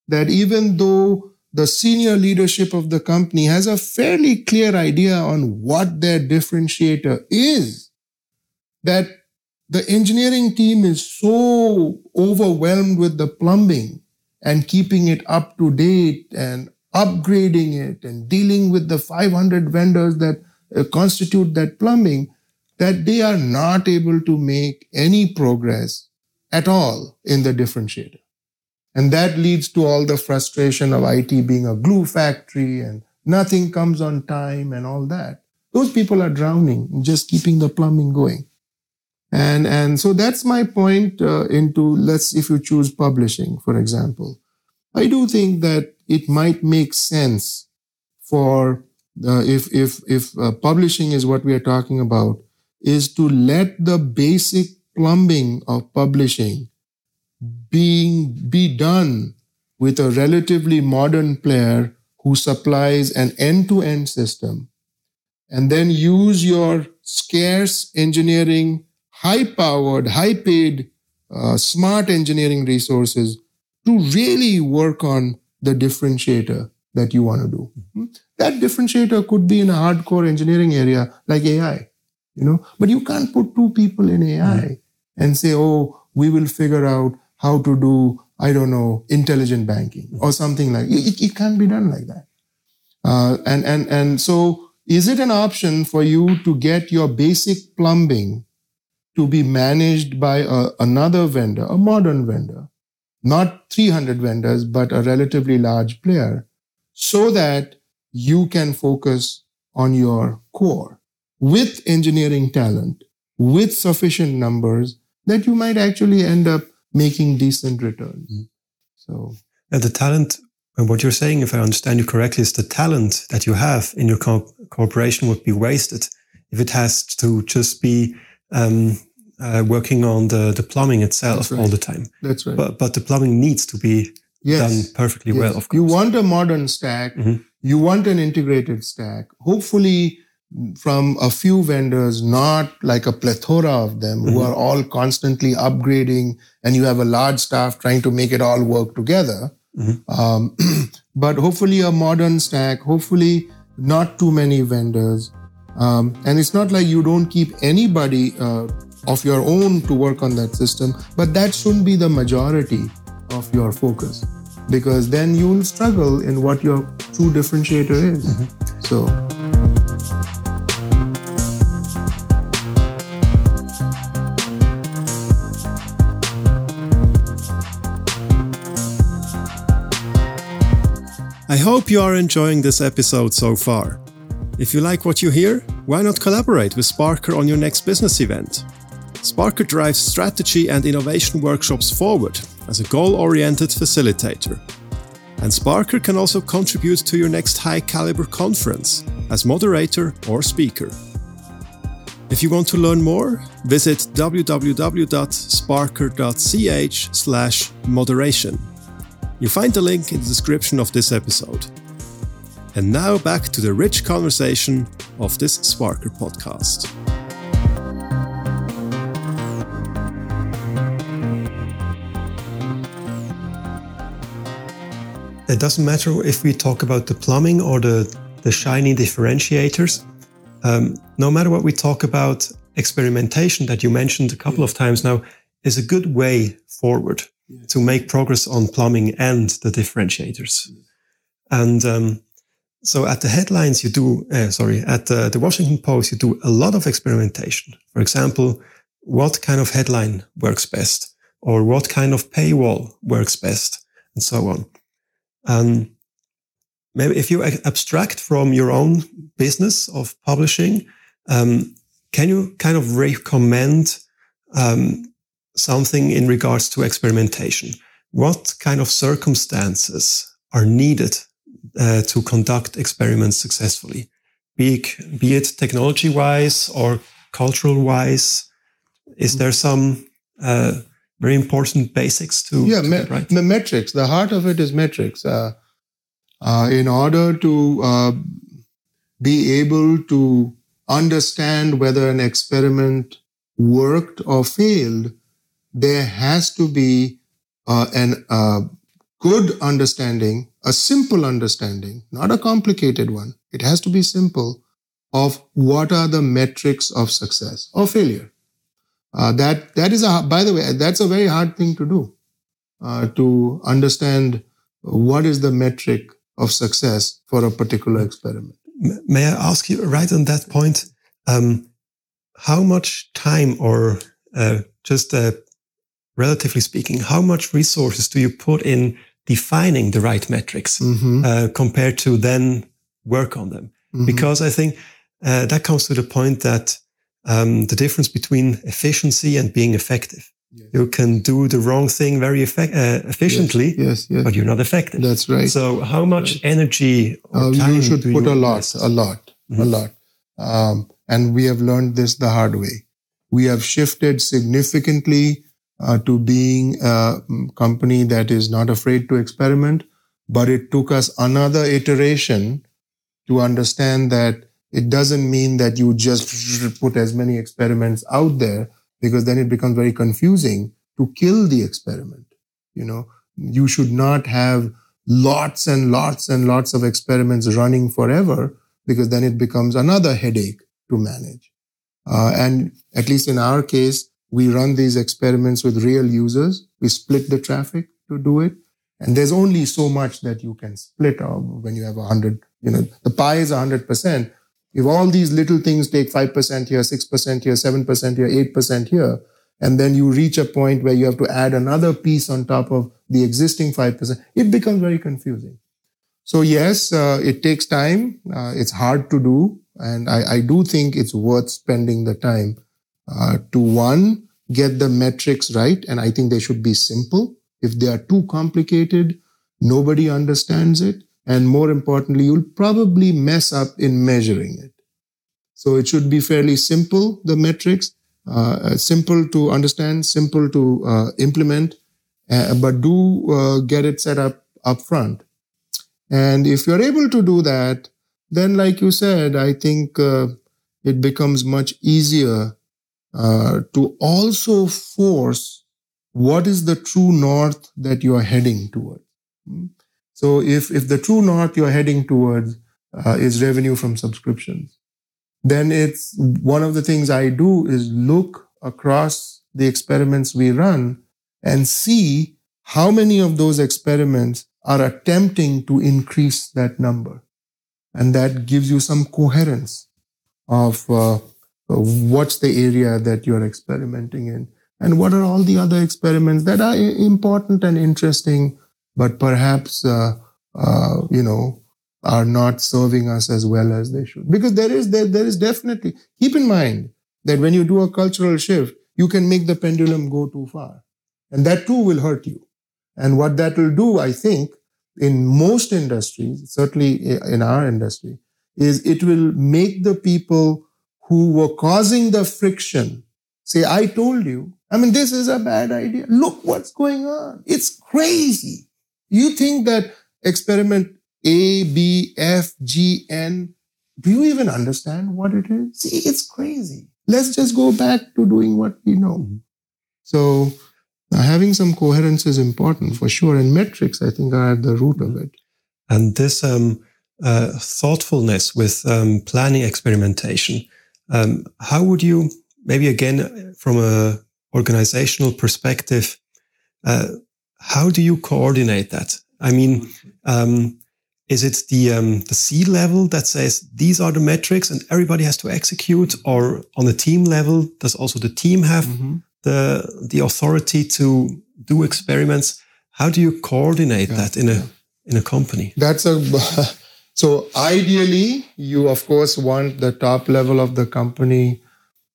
that even though the senior leadership of the company has a fairly clear idea on what their differentiator is, that the engineering team is so overwhelmed with the plumbing and keeping it up to date and upgrading it and dealing with the 500 vendors that uh, constitute that plumbing that they are not able to make any progress at all in the differentiator. And that leads to all the frustration of IT being a glue factory and nothing comes on time and all that. Those people are drowning just keeping the plumbing going. And, and so that's my point uh, into let's, if you choose publishing, for example, I do think that it might make sense for uh, if, if, if uh, publishing is what we are talking about, is to let the basic plumbing of publishing being be done with a relatively modern player who supplies an end-to-end system. And then use your scarce engineering high-powered high-paid uh, smart engineering resources to really work on the differentiator that you want to do mm-hmm. that differentiator could be in a hardcore engineering area like ai you know but you can't put two people in ai mm-hmm. and say oh we will figure out how to do i don't know intelligent banking mm-hmm. or something like it, it can't be done like that uh, and and and so is it an option for you to get your basic plumbing to be managed by a, another vendor a modern vendor not 300 vendors but a relatively large player so that you can focus on your core with engineering talent, with sufficient numbers, that you might actually end up making decent returns. Mm. So, and the talent, and what you're saying, if I understand you correctly, is the talent that you have in your co- corporation would be wasted if it has to just be um, uh, working on the, the plumbing itself right. all the time. That's right. But, but the plumbing needs to be yes. done perfectly yes. well, of course. You want a modern stack. Mm-hmm. You want an integrated stack. Hopefully, from a few vendors, not like a plethora of them mm-hmm. who are all constantly upgrading and you have a large staff trying to make it all work together. Mm-hmm. Um, but hopefully a modern stack, hopefully not too many vendors. Um, and it's not like you don't keep anybody uh, of your own to work on that system, but that shouldn't be the majority of your focus because then you'll struggle in what your true differentiator is. Mm-hmm. So. I hope you are enjoying this episode so far. If you like what you hear, why not collaborate with Sparker on your next business event? Sparker drives strategy and innovation workshops forward as a goal oriented facilitator. And Sparker can also contribute to your next high caliber conference as moderator or speaker. If you want to learn more, visit www.sparker.ch/moderation. You find the link in the description of this episode. And now back to the rich conversation of this Sparker podcast. It doesn't matter if we talk about the plumbing or the, the shiny differentiators. Um, no matter what we talk about, experimentation that you mentioned a couple of times now is a good way forward to make progress on plumbing and the differentiators. And um, so at the headlines, you do, uh, sorry, at the, the Washington Post, you do a lot of experimentation. For example, what kind of headline works best or what kind of paywall works best and so on. And maybe if you abstract from your own business of publishing, um, can you kind of recommend um, something in regards to experimentation? What kind of circumstances are needed uh, to conduct experiments successfully, be it, be it technology wise or cultural wise? Is there some uh, very important basics to yeah to me- right? the metrics the heart of it is metrics uh, uh, in order to uh, be able to understand whether an experiment worked or failed there has to be uh, an uh, good understanding a simple understanding not a complicated one it has to be simple of what are the metrics of success or failure uh, that that is a by the way that's a very hard thing to do uh, to understand what is the metric of success for a particular experiment. May I ask you right on that point? Um, how much time, or uh, just uh, relatively speaking, how much resources do you put in defining the right metrics mm-hmm. Uh, compared to then work on them? Mm-hmm. Because I think uh, that comes to the point that um, the difference between efficiency and being effective. Yes. You can do the wrong thing very effect, uh, efficiently, yes, yes, yes, but you're not effective. That's right. So, how much right. energy uh, you should put you a lot, invest? a lot, mm-hmm. a lot. Um, and we have learned this the hard way. We have shifted significantly uh, to being a company that is not afraid to experiment, but it took us another iteration to understand that it doesn't mean that you just put as many experiments out there because then it becomes very confusing to kill the experiment. You know, you should not have lots and lots and lots of experiments running forever because then it becomes another headache to manage. Uh, and at least in our case, we run these experiments with real users. We split the traffic to do it. And there's only so much that you can split when you have a hundred, you know, the pie is a hundred percent. If all these little things take 5% here, 6% here, 7% here, 8% here, and then you reach a point where you have to add another piece on top of the existing 5%, it becomes very confusing. So yes, uh, it takes time. Uh, it's hard to do. And I, I, do think it's worth spending the time uh, to one, get the metrics right. And I think they should be simple. If they are too complicated, nobody understands it. And more importantly, you'll probably mess up in measuring it. So it should be fairly simple, the metrics, uh, simple to understand, simple to uh, implement, uh, but do uh, get it set up up front. And if you're able to do that, then like you said, I think uh, it becomes much easier to also force what is the true north that you are heading toward. Hmm? So if, if the true north you're heading towards uh, is revenue from subscriptions, then it's one of the things I do is look across the experiments we run and see how many of those experiments are attempting to increase that number. And that gives you some coherence of uh, what's the area that you're experimenting in and what are all the other experiments that are important and interesting but perhaps, uh, uh, you know, are not serving us as well as they should. Because there is, there, there is definitely, keep in mind that when you do a cultural shift, you can make the pendulum go too far. And that too will hurt you. And what that will do, I think, in most industries, certainly in our industry, is it will make the people who were causing the friction say, I told you. I mean, this is a bad idea. Look what's going on. It's crazy. You think that experiment A, B, F, G, N, do you even understand what it is? See, it's crazy. Let's just go back to doing what we know. Mm-hmm. So having some coherence is important for sure. And metrics, I think, are at the root of it. And this um, uh, thoughtfulness with um, planning experimentation, um, how would you maybe again from a organizational perspective, uh, how do you coordinate that? I mean, um, is it the um, the C level that says these are the metrics and everybody has to execute, or on the team level, does also the team have mm-hmm. the the authority to do experiments? How do you coordinate yeah, that in a yeah. in a company? That's a so ideally, you of course want the top level of the company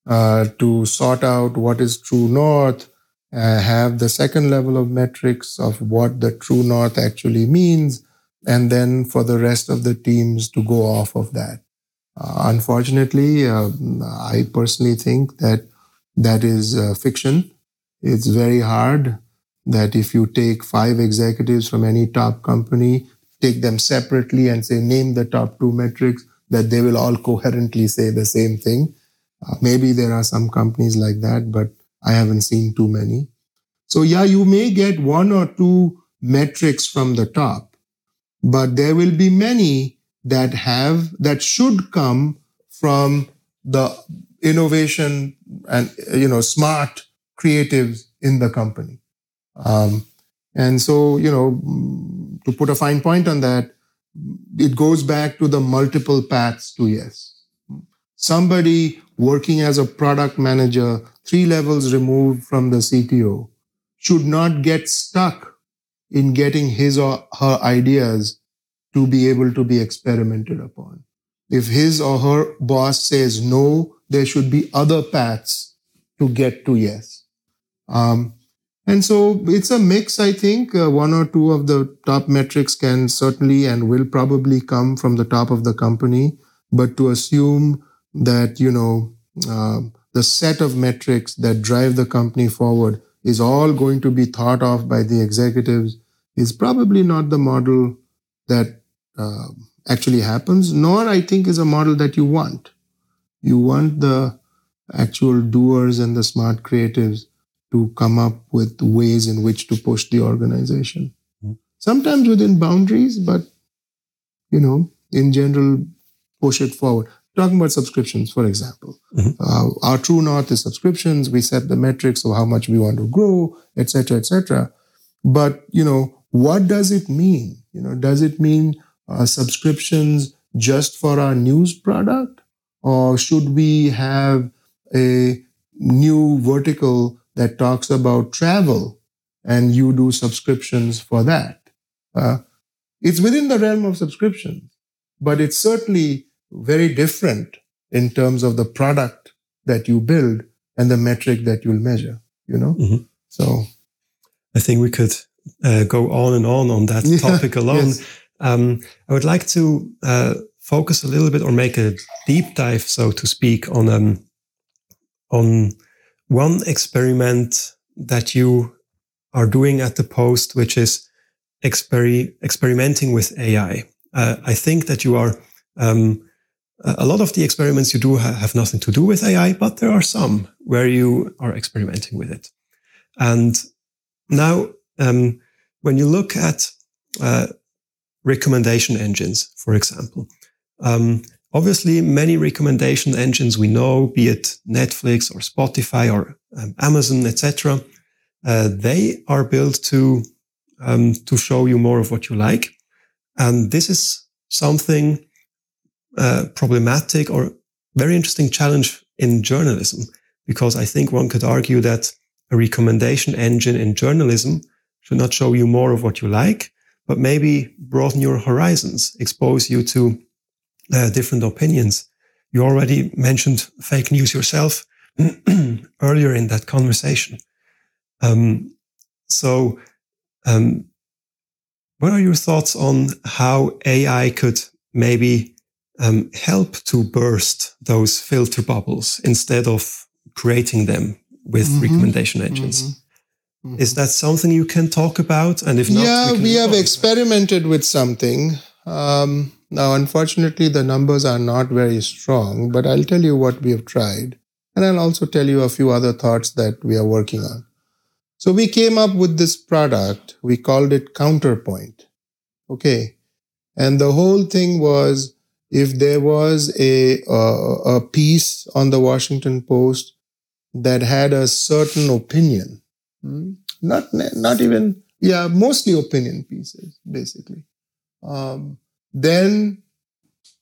uh, to sort out what is true north, uh, have the second level of metrics of what the true north actually means and then for the rest of the teams to go off of that. Uh, unfortunately, uh, I personally think that that is uh, fiction. It's very hard that if you take five executives from any top company, take them separately and say, name the top two metrics, that they will all coherently say the same thing. Uh, maybe there are some companies like that, but I haven't seen too many. So yeah, you may get one or two metrics from the top, but there will be many that have, that should come from the innovation and, you know, smart creatives in the company. Um, and so, you know, to put a fine point on that, it goes back to the multiple paths to yes. Somebody working as a product manager, three levels removed from the CTO, should not get stuck in getting his or her ideas to be able to be experimented upon. If his or her boss says no, there should be other paths to get to yes. Um, and so it's a mix, I think. Uh, one or two of the top metrics can certainly and will probably come from the top of the company. But to assume that, you know, uh, the set of metrics that drive the company forward is all going to be thought of by the executives is probably not the model that uh, actually happens, nor I think is a model that you want. You want the actual doers and the smart creatives to come up with ways in which to push the organization. Mm-hmm. Sometimes within boundaries, but you know, in general, push it forward. Talking about subscriptions, for example, mm-hmm. uh, our true north is subscriptions. We set the metrics of how much we want to grow, etc., etc. But you know, what does it mean? You know, does it mean uh, subscriptions just for our news product, or should we have a new vertical that talks about travel and you do subscriptions for that? Uh, it's within the realm of subscriptions, but it's certainly very different in terms of the product that you build and the metric that you'll measure, you know? Mm-hmm. So I think we could uh, go on and on on that topic alone. Yes. Um, I would like to uh, focus a little bit or make a deep dive, so to speak, on um, on one experiment that you are doing at the post, which is exper- experimenting with AI. Uh, I think that you are um, a lot of the experiments you do ha- have nothing to do with AI, but there are some where you are experimenting with it. And now, um, when you look at uh, recommendation engines, for example, um, obviously many recommendation engines we know, be it Netflix or Spotify or um, Amazon, etc., uh, they are built to um, to show you more of what you like, and this is something uh, problematic or very interesting challenge in journalism, because I think one could argue that a recommendation engine in journalism should not show you more of what you like, but maybe broaden your horizons, expose you to uh, different opinions. You already mentioned fake news yourself earlier in that conversation. Um, so, um, what are your thoughts on how AI could maybe um, help to burst those filter bubbles instead of creating them with mm-hmm. recommendation engines. Mm-hmm. Mm-hmm. Is that something you can talk about? And if not, yeah, we, we have experimented with something. Um, now, unfortunately, the numbers are not very strong, but I'll tell you what we have tried. And I'll also tell you a few other thoughts that we are working on. So we came up with this product. We called it Counterpoint. Okay. And the whole thing was if there was a, a, a piece on the Washington Post that had a certain opinion. Hmm? Not, not even, yeah, mostly opinion pieces, basically. Um, then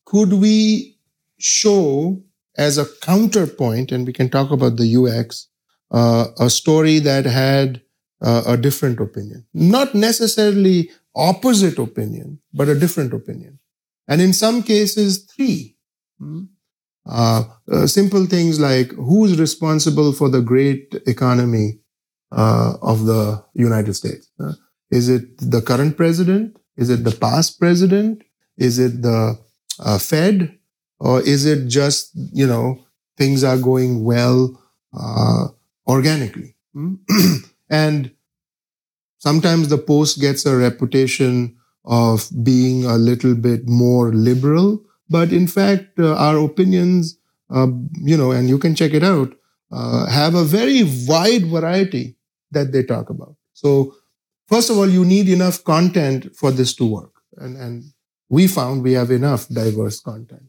could we show as a counterpoint, and we can talk about the UX, uh, a story that had uh, a different opinion, not necessarily opposite opinion, but a different opinion. And in some cases, three. Hmm? Uh, uh, simple things like who's responsible for the great economy uh, of the United States? Is it the current president? Is it the past president? Is it the uh, Fed? Or is it just, you know, things are going well uh, organically? And sometimes the Post gets a reputation of being a little bit more liberal but in fact, uh, our opinions, uh, you know, and you can check it out, uh, have a very wide variety that they talk about. So, first of all, you need enough content for this to work. And, and we found we have enough diverse content.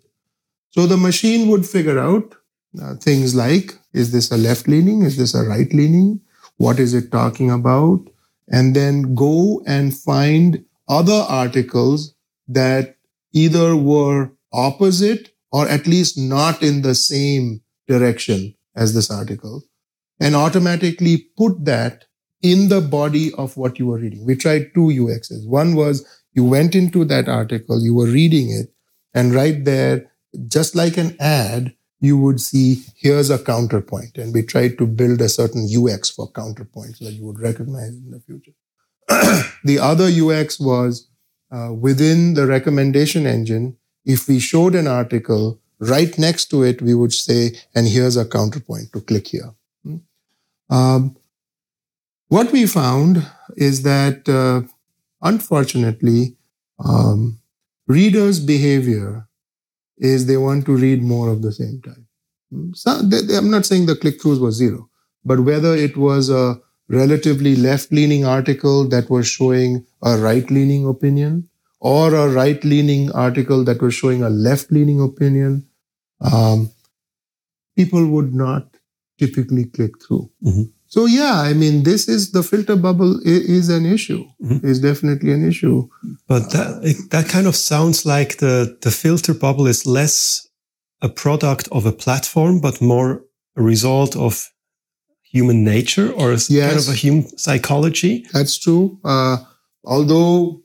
So the machine would figure out uh, things like, is this a left leaning? Is this a right leaning? What is it talking about? And then go and find other articles that either were opposite or at least not in the same direction as this article and automatically put that in the body of what you were reading. We tried two UXs. One was you went into that article, you were reading it, and right there, just like an ad, you would see here's a counterpoint. And we tried to build a certain UX for counterpoints that you would recognize in the future. the other UX was uh, within the recommendation engine, if we showed an article right next to it, we would say, and here's a counterpoint to click here. Hmm? Um, what we found is that, uh, unfortunately, um, readers' behavior is they want to read more of the same type. Hmm? So they, they, I'm not saying the click throughs was zero, but whether it was a relatively left leaning article that was showing a right leaning opinion, or a right leaning article that was showing a left leaning opinion, um, people would not typically click through. Mm-hmm. So yeah, I mean, this is the filter bubble is, an issue. Mm-hmm. Is definitely an issue. But that that kind of sounds like the the filter bubble is less a product of a platform, but more a result of human nature or yes. kind of a human psychology. That's true. Uh, although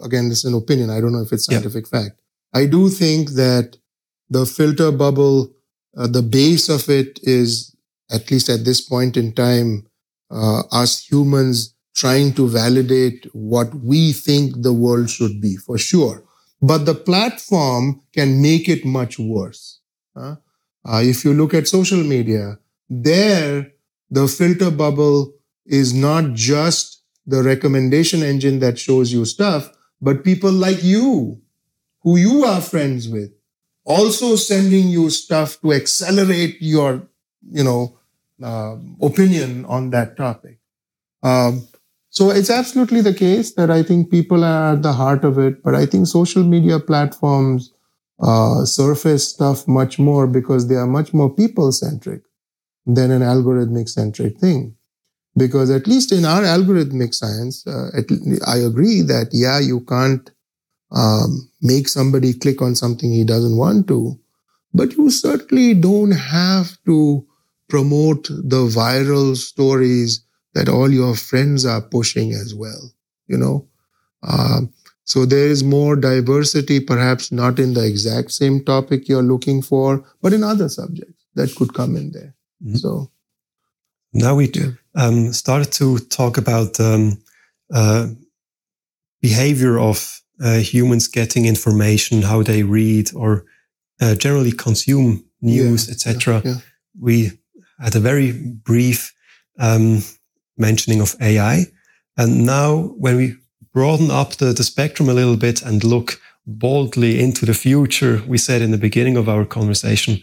again, this is an opinion. I don't know if it's scientific yeah. fact. I do think that the filter bubble, uh, the base of it is, at least at this point in time, uh, us humans trying to validate what we think the world should be, for sure. But the platform can make it much worse. Uh, if you look at social media, there, the filter bubble is not just the recommendation engine that shows you stuff, but people like you, who you are friends with, also sending you stuff to accelerate your, you know, uh, opinion on that topic. Um, so it's absolutely the case that I think people are at the heart of it, but I think social media platforms uh, surface stuff much more because they are much more people centric than an algorithmic centric thing because at least in our algorithmic science, uh, I agree that yeah, you can't um, make somebody click on something he doesn't want to, but you certainly don't have to promote the viral stories that all your friends are pushing as well. You know, um, so there is more diversity, perhaps not in the exact same topic you're looking for, but in other subjects that could come in there. Mm-hmm. So now we do um, started to talk about um, uh, behavior of uh, humans getting information, how they read or uh, generally consume news, yeah, etc. Yeah, yeah. We had a very brief um, mentioning of AI, and now when we broaden up the, the spectrum a little bit and look boldly into the future, we said in the beginning of our conversation,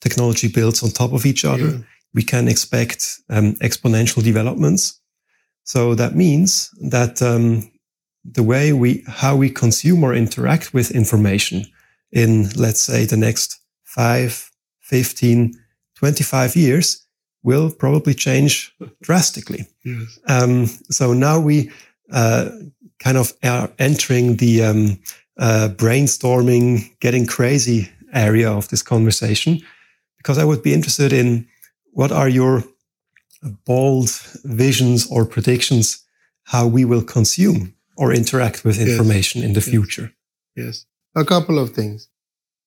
technology builds on top of each other. We can expect um, exponential developments. So that means that um, the way we, how we consume or interact with information in, let's say, the next 5, 15, 25 years will probably change drastically. Yes. Um, so now we uh, kind of are entering the um, uh, brainstorming, getting crazy area of this conversation, because I would be interested in what are your bold visions or predictions how we will consume or interact with information yes. in the yes. future. Yes, a couple of things.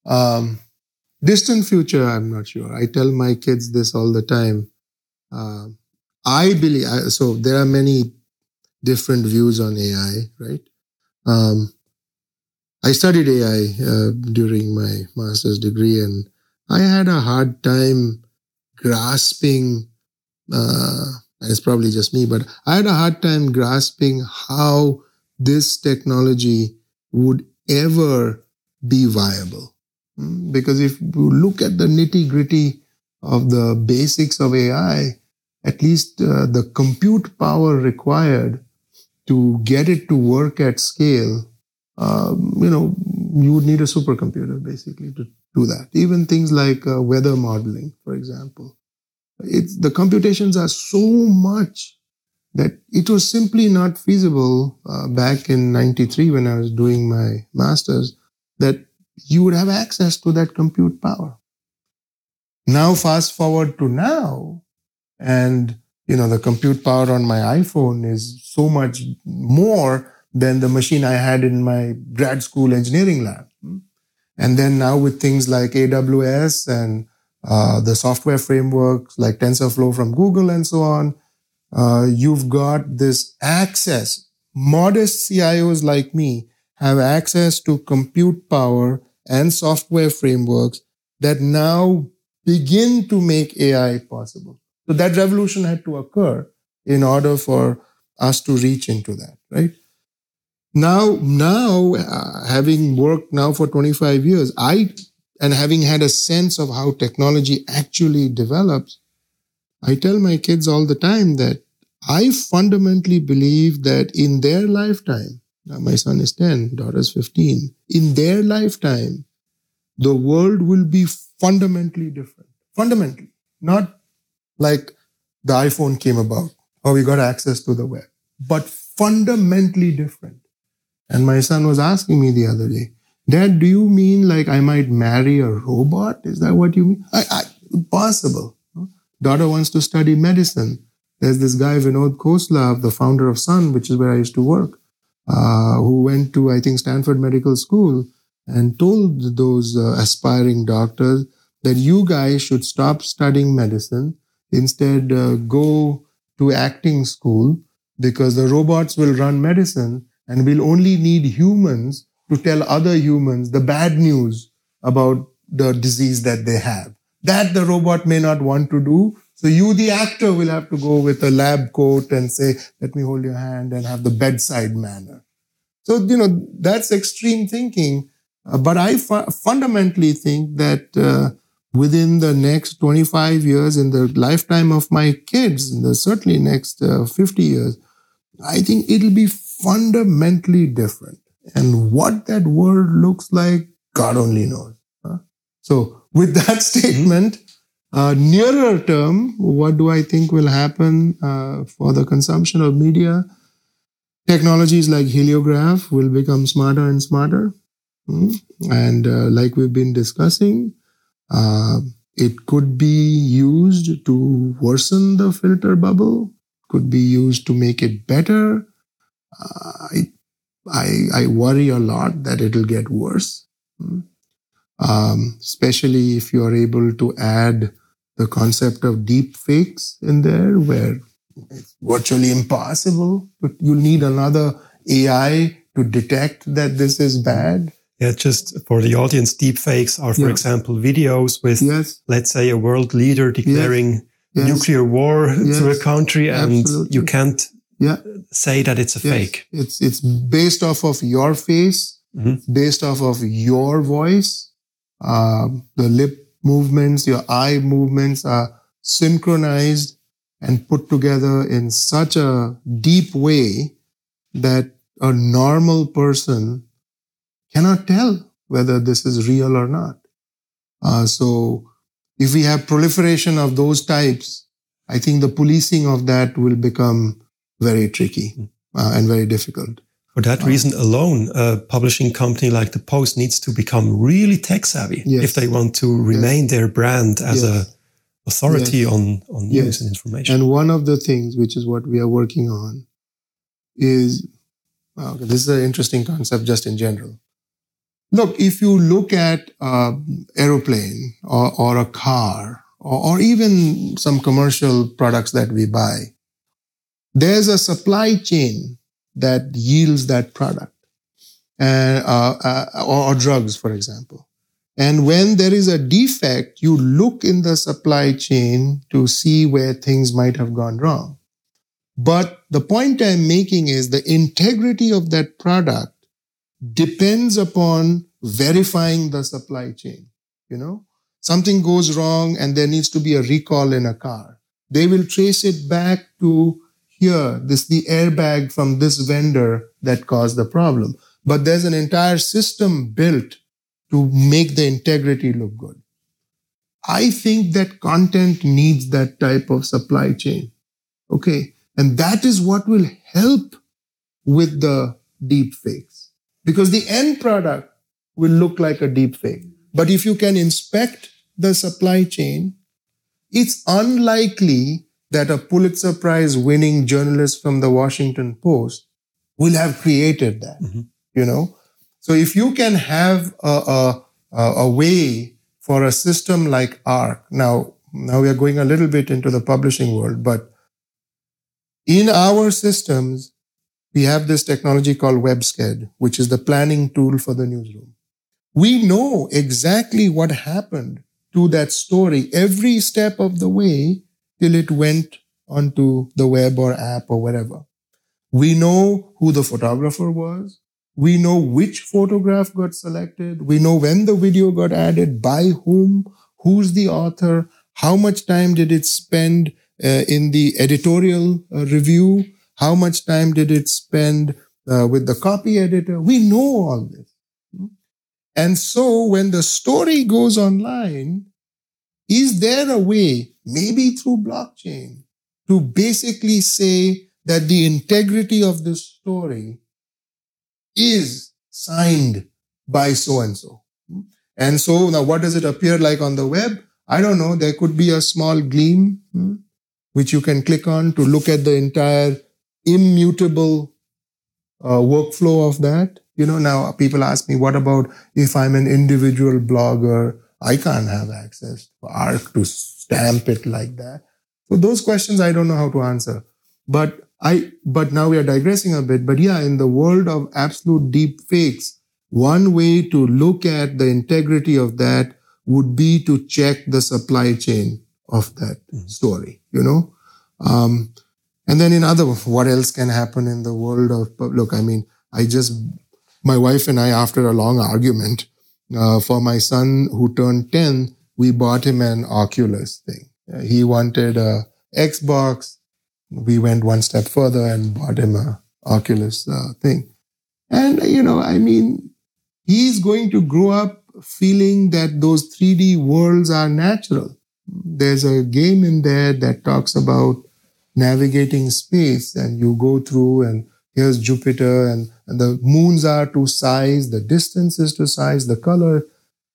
Um, distant future, I'm not sure. I tell my kids this all the time. Uh, I believe so. There are many different views on AI, right? Um, I studied AI uh, during my master's degree, and I had a hard time grasping. Uh, and it's probably just me, but I had a hard time grasping how this technology would ever be viable. Hmm? Because if you look at the nitty gritty of the basics of AI, at least uh, the compute power required to get it to work at scale, um, you know, you would need a supercomputer basically to do that. Even things like uh, weather modeling, for example. It's, the computations are so much that it was simply not feasible uh, back in 93 when I was doing my master's that you would have access to that compute power. Now, fast forward to now, and you know, the compute power on my iPhone is so much more than the machine I had in my grad school engineering lab. And then now with things like AWS and uh, the software frameworks like TensorFlow from Google and so on, uh, you've got this access. Modest CIOs like me have access to compute power and software frameworks that now begin to make AI possible. So that revolution had to occur in order for us to reach into that, right? Now, now, uh, having worked now for 25 years, I, and having had a sense of how technology actually develops, I tell my kids all the time that I fundamentally believe that in their lifetime, now my son is 10, daughter's 15, in their lifetime, the world will be fundamentally different. Fundamentally. Not like the iPhone came about or we got access to the web, but fundamentally different. And my son was asking me the other day, Dad, do you mean like I might marry a robot? Is that what you mean? I, I, possible. Daughter wants to study medicine. There's this guy, Vinod Khosla, the founder of Sun, which is where I used to work, uh, who went to, I think, Stanford Medical School and told those uh, aspiring doctors that you guys should stop studying medicine, instead uh, go to acting school because the robots will run medicine and we'll only need humans to tell other humans the bad news about the disease that they have. That the robot may not want to do, so you, the actor, will have to go with a lab coat and say, let me hold your hand and have the bedside manner. So, you know, that's extreme thinking. Uh, but I fu- fundamentally think that uh, within the next 25 years, in the lifetime of my kids, in the certainly next uh, 50 years, I think it'll be fundamentally different. And what that world looks like, God only knows. Huh? So, with that statement, uh, nearer term, what do I think will happen uh, for the consumption of media? Technologies like Heliograf will become smarter and smarter. Mm? And uh, like we've been discussing, uh, it could be used to worsen the filter bubble, could be used to make it better. Uh, I, I, I worry a lot that it'll get worse. Mm? Um, especially if you are able to add the concept of deep fakes in there where it's virtually impossible, but you'll need another AI to detect that this is bad. Yeah, just for the audience, deep fakes are, for yeah. example, videos with, yes. let's say, a world leader declaring yes. nuclear war yes. to a country, and Absolutely. you can't yeah. say that it's a fake. It's it's based off of your face, mm-hmm. based off of your voice, uh, the lip movements, your eye movements are synchronized and put together in such a deep way that a normal person cannot tell whether this is real or not. Uh, so if we have proliferation of those types, I think the policing of that will become very tricky hmm. uh, and very difficult. For that reason alone, a publishing company like the Post needs to become really tech savvy yes. if they want to remain yes. their brand as yes. a authority on, on news and information. And one of the things, which is what we are working on, is well, this is an interesting concept just in general. Look, if you look at an aeroplane or, or a car or, or even some commercial products that we buy, there's a supply chain that yields that product, uh, uh, or, or drugs, for example. And when there is a defect, you look in the supply chain to see where things might have gone wrong. But the point I'm making is the integrity of that product depends upon verifying the supply chain. You know, something goes wrong and there needs to be a recall in a car. They will trace it back to here, this the airbag from this vendor that caused the problem. But there's an entire system built to make the integrity look good. I think that content needs that type of supply chain. Okay. And that is what will help with the deep fakes because the end product will look like a deep fake. But if you can inspect the supply chain, it's unlikely that a Pulitzer Prize winning journalist from the Washington Post will have created that, mm-hmm. you know? So if you can have a, a, a way for a system like ARC, now, now we are going a little bit into the publishing world, but in our systems, we have this technology called WebSked, which is the planning tool for the newsroom. We know exactly what happened to that story every step of the way till it went onto the web or app or whatever. We know who the photographer was. We know which photograph got selected. We know when the video got added, by whom, who's the author, how much time did it spend uh, in the editorial uh, review, how much time did it spend uh, with the copy editor. We know all this. And so when the story goes online, is there a way, maybe through blockchain, to basically say that the integrity of this story is signed by so and so? And so now what does it appear like on the web? I don't know. There could be a small gleam, hmm, which you can click on to look at the entire immutable uh, workflow of that. You know, now people ask me, what about if I'm an individual blogger? I can't have access to ARC to stamp it like that. So those questions I don't know how to answer. But I, but now we are digressing a bit. But yeah, in the world of absolute deep fakes, one way to look at the integrity of that would be to check the supply chain of that mm-hmm. story, you know? Um, and then in other, what else can happen in the world of, look, I mean, I just my wife and I, after a long argument, uh, for my son who turned 10, we bought him an Oculus thing. He wanted a Xbox. We went one step further and bought him a Oculus uh, thing. And, you know, I mean, he's going to grow up feeling that those 3D worlds are natural. There's a game in there that talks about navigating space and you go through and here's Jupiter and, and the moons are to size, the distance is to size, the color.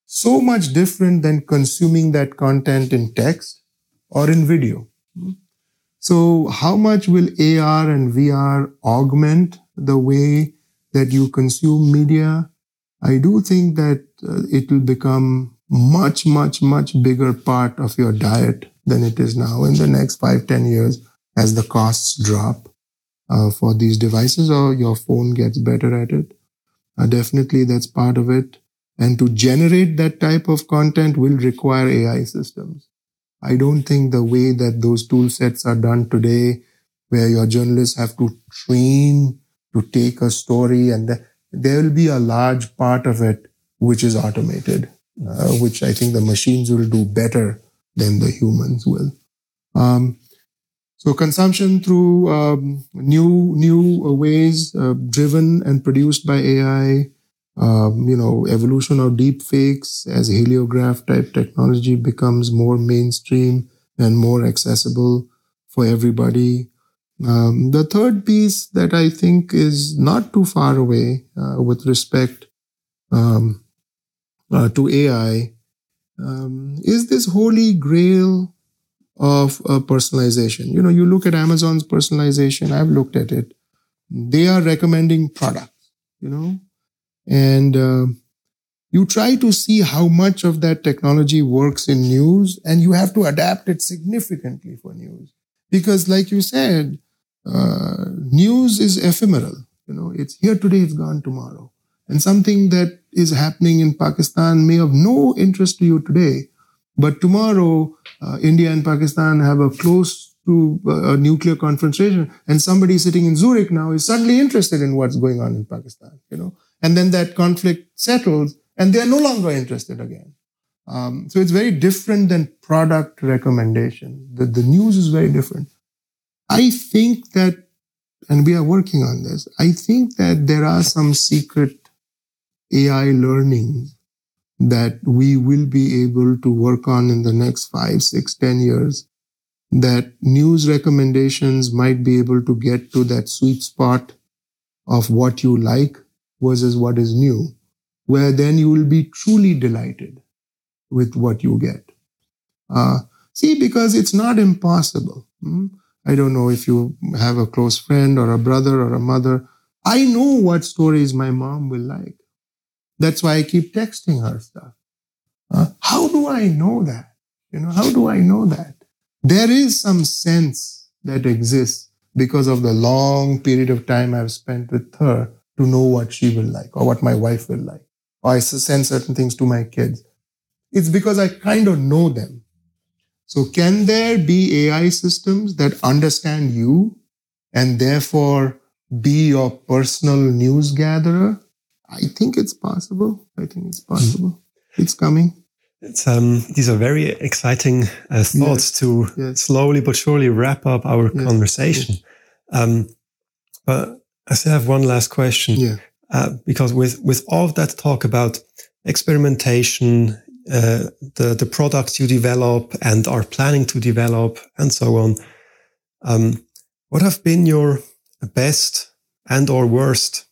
So much different than consuming that content in text or in video. So how much will AR and VR augment the way that you consume media? I do think that uh, it will become much, much, much bigger part of your diet than it is now in the next five, ten years as the costs drop uh, for these devices or your phone gets better at it. Uh, definitely that's part of it. And to generate that type of content will require AI systems. I don't think the way that those tool sets are done today, where your journalists have to train to take a story and th- there will be a large part of it which is automated, uh, which I think the machines will do better than the humans will. Um, so consumption through um, new new ways uh, driven and produced by AI, um, you know, evolution of deep fakes as Heliograf type technology becomes more mainstream and more accessible for everybody. Um, the third piece that I think is not too far away uh, with respect um, uh, to AI um, is this holy grail of uh, personalization. You know, you look at Amazon's personalization, I've looked at it. They are recommending products, you know, and uh, you try to see how much of that technology works in news and you have to adapt it significantly for news. Because, like you said, uh, news is ephemeral. You know, it's here today, it's gone tomorrow. And something that is happening in Pakistan may have no interest to you today, but tomorrow, uh, India and Pakistan have a close to uh, a nuclear confrontation, and somebody sitting in Zurich now is suddenly interested in what's going on in Pakistan, you know, and then that conflict settles, and they are no longer interested again. Um, so it's very different than product recommendation. The, the news is very different. I think that, and we are working on this, I think that there are some secret AI learning that we will be able to work on in the next five, six, ten years, that news recommendations might be able to get to that sweet spot of what you like versus what is new, where then you will be truly delighted with what you get. Uh, see, because it's not impossible. Hmm? I don't know if you have a close friend or a brother or a mother. I know what stories my mom will like. That's why I keep texting her stuff. Uh, how do I know that? You know, how do I know that? There is some sense that exists because of the long period of time I've spent with her to know what she will like or what my wife will like. Or I send certain things to my kids. It's because I kind of know them. So can there be AI systems that understand you and therefore be your personal news gatherer? I think it's possible. I think it's possible. Mm-hmm. It's coming. It's, um, these are very exciting uh, thoughts yes. to yes. slowly but surely wrap up our yes. conversation. Um, but I still have one last question. Yeah. Uh, because with, with all of that talk about experimentation, uh, the, the products you develop and are planning to develop and so on, um, what have been your best and or worst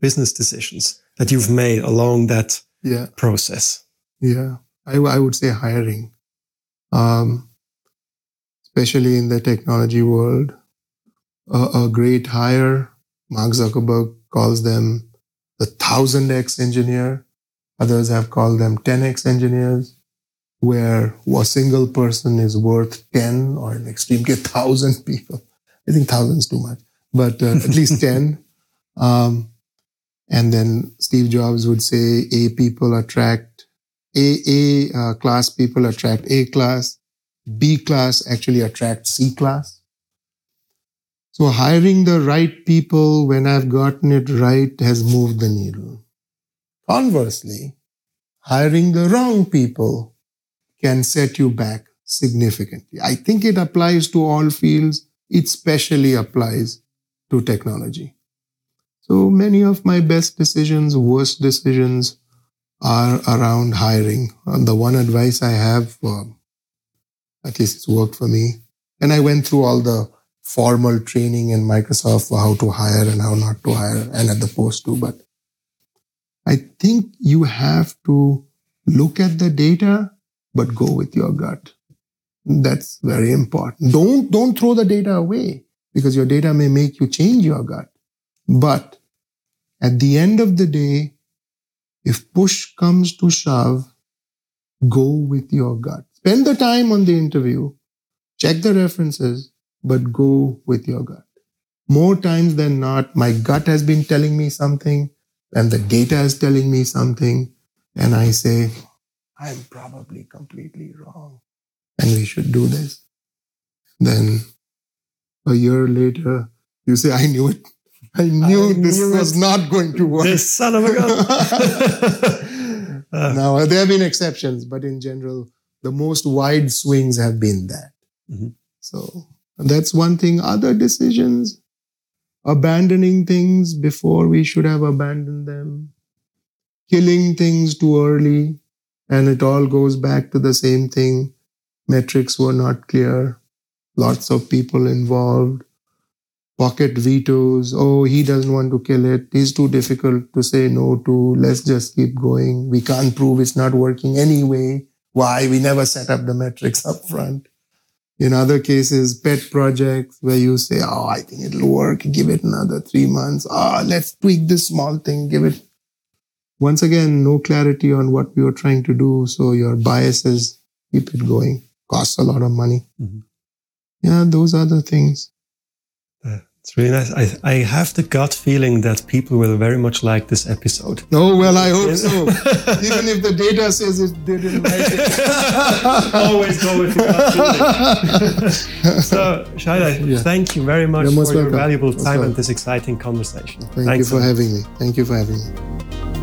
business decisions that you've made along that yeah. process? Yeah, I, I would say hiring, um, especially in the technology world. A, a great hire, Mark Zuckerberg calls them the thousand X engineer. Others have called them 10X engineers, where a single person is worth 10 or in extreme case, 1,000 people. I think thousands too much, but uh, at least 10. Um, and then Steve Jobs would say A people attract A, A uh, class people attract A class. B class actually attract C class. So hiring the right people when I've gotten it right has moved the needle. Conversely, hiring the wrong people can set you back significantly. I think it applies to all fields. It especially applies to technology. So many of my best decisions, worst decisions are around hiring. And the one advice I have, um, at least it's worked for me. And I went through all the formal training in Microsoft for how to hire and how not to hire and at the post too. But I think you have to look at the data, but go with your gut. That's very important. Don't, don't throw the data away because your data may make you change your gut. But at the end of the day, if push comes to shove, go with your gut. Spend the time on the interview, check the references, but go with your gut. More times than not, my gut has been telling me something and the data is telling me something. And I say, I'm probably completely wrong and we should do this. Then a year later, you say, I knew it. I knew I this knew was it. not going to work. This son of a gun. uh, now, there have been exceptions, but in general, the most wide swings have been that. Mm-hmm. So that's one thing. Other decisions, abandoning things before we should have abandoned them. killing things too early. And it all goes back to the same thing. Metrics were not clear. Lots of people involved. Pocket vetoes. Oh, he doesn't want to kill it. He's too difficult to say no to. Let's just keep going. We can't prove it's not working anyway. Why? We never set up the metrics up front. In other cases, pet projects where you say, Oh, I think it'll work. Give it another three months. Ah, oh, let's tweak this small thing. Give it. Once again, no clarity on what we were trying to do. So your biases keep it going. Costs a lot of money. Mm-hmm. Yeah, those are the things. It's really nice. I, I have the gut feeling that people will very much like this episode. Oh, well, I hope so. Even if the data says it didn't like it. Always go with the gut feeling. so, Shaila, yeah. thank you very much for welcome. your valuable time and this exciting conversation. Thank Thanks you for having me. Thank you for having me.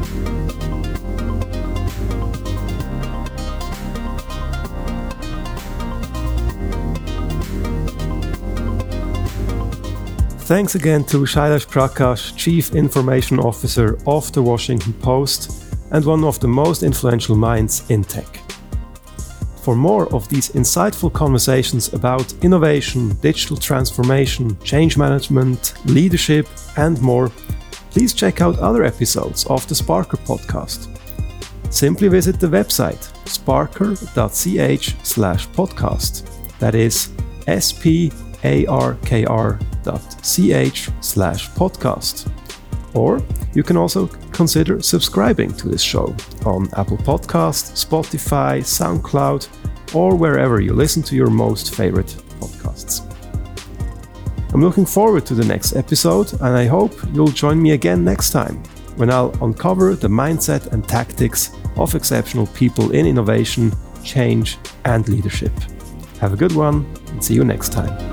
Thanks again to Shailesh Prakash, Chief Information Officer of the Washington Post and one of the most influential minds in tech. For more of these insightful conversations about innovation, digital transformation, change management, leadership, and more, please check out other episodes of the Sparkr podcast. Simply visit the website sparkr.ch/podcast. That is S P A R K R ch slash podcast. Or you can also consider subscribing to this show on Apple Podcast, Spotify, SoundCloud, or wherever you listen to your most favorite podcasts. I'm looking forward to the next episode, and I hope you'll join me again next time when I'll uncover the mindset and tactics of exceptional people in innovation, change, and leadership. Have a good one, and see you next time.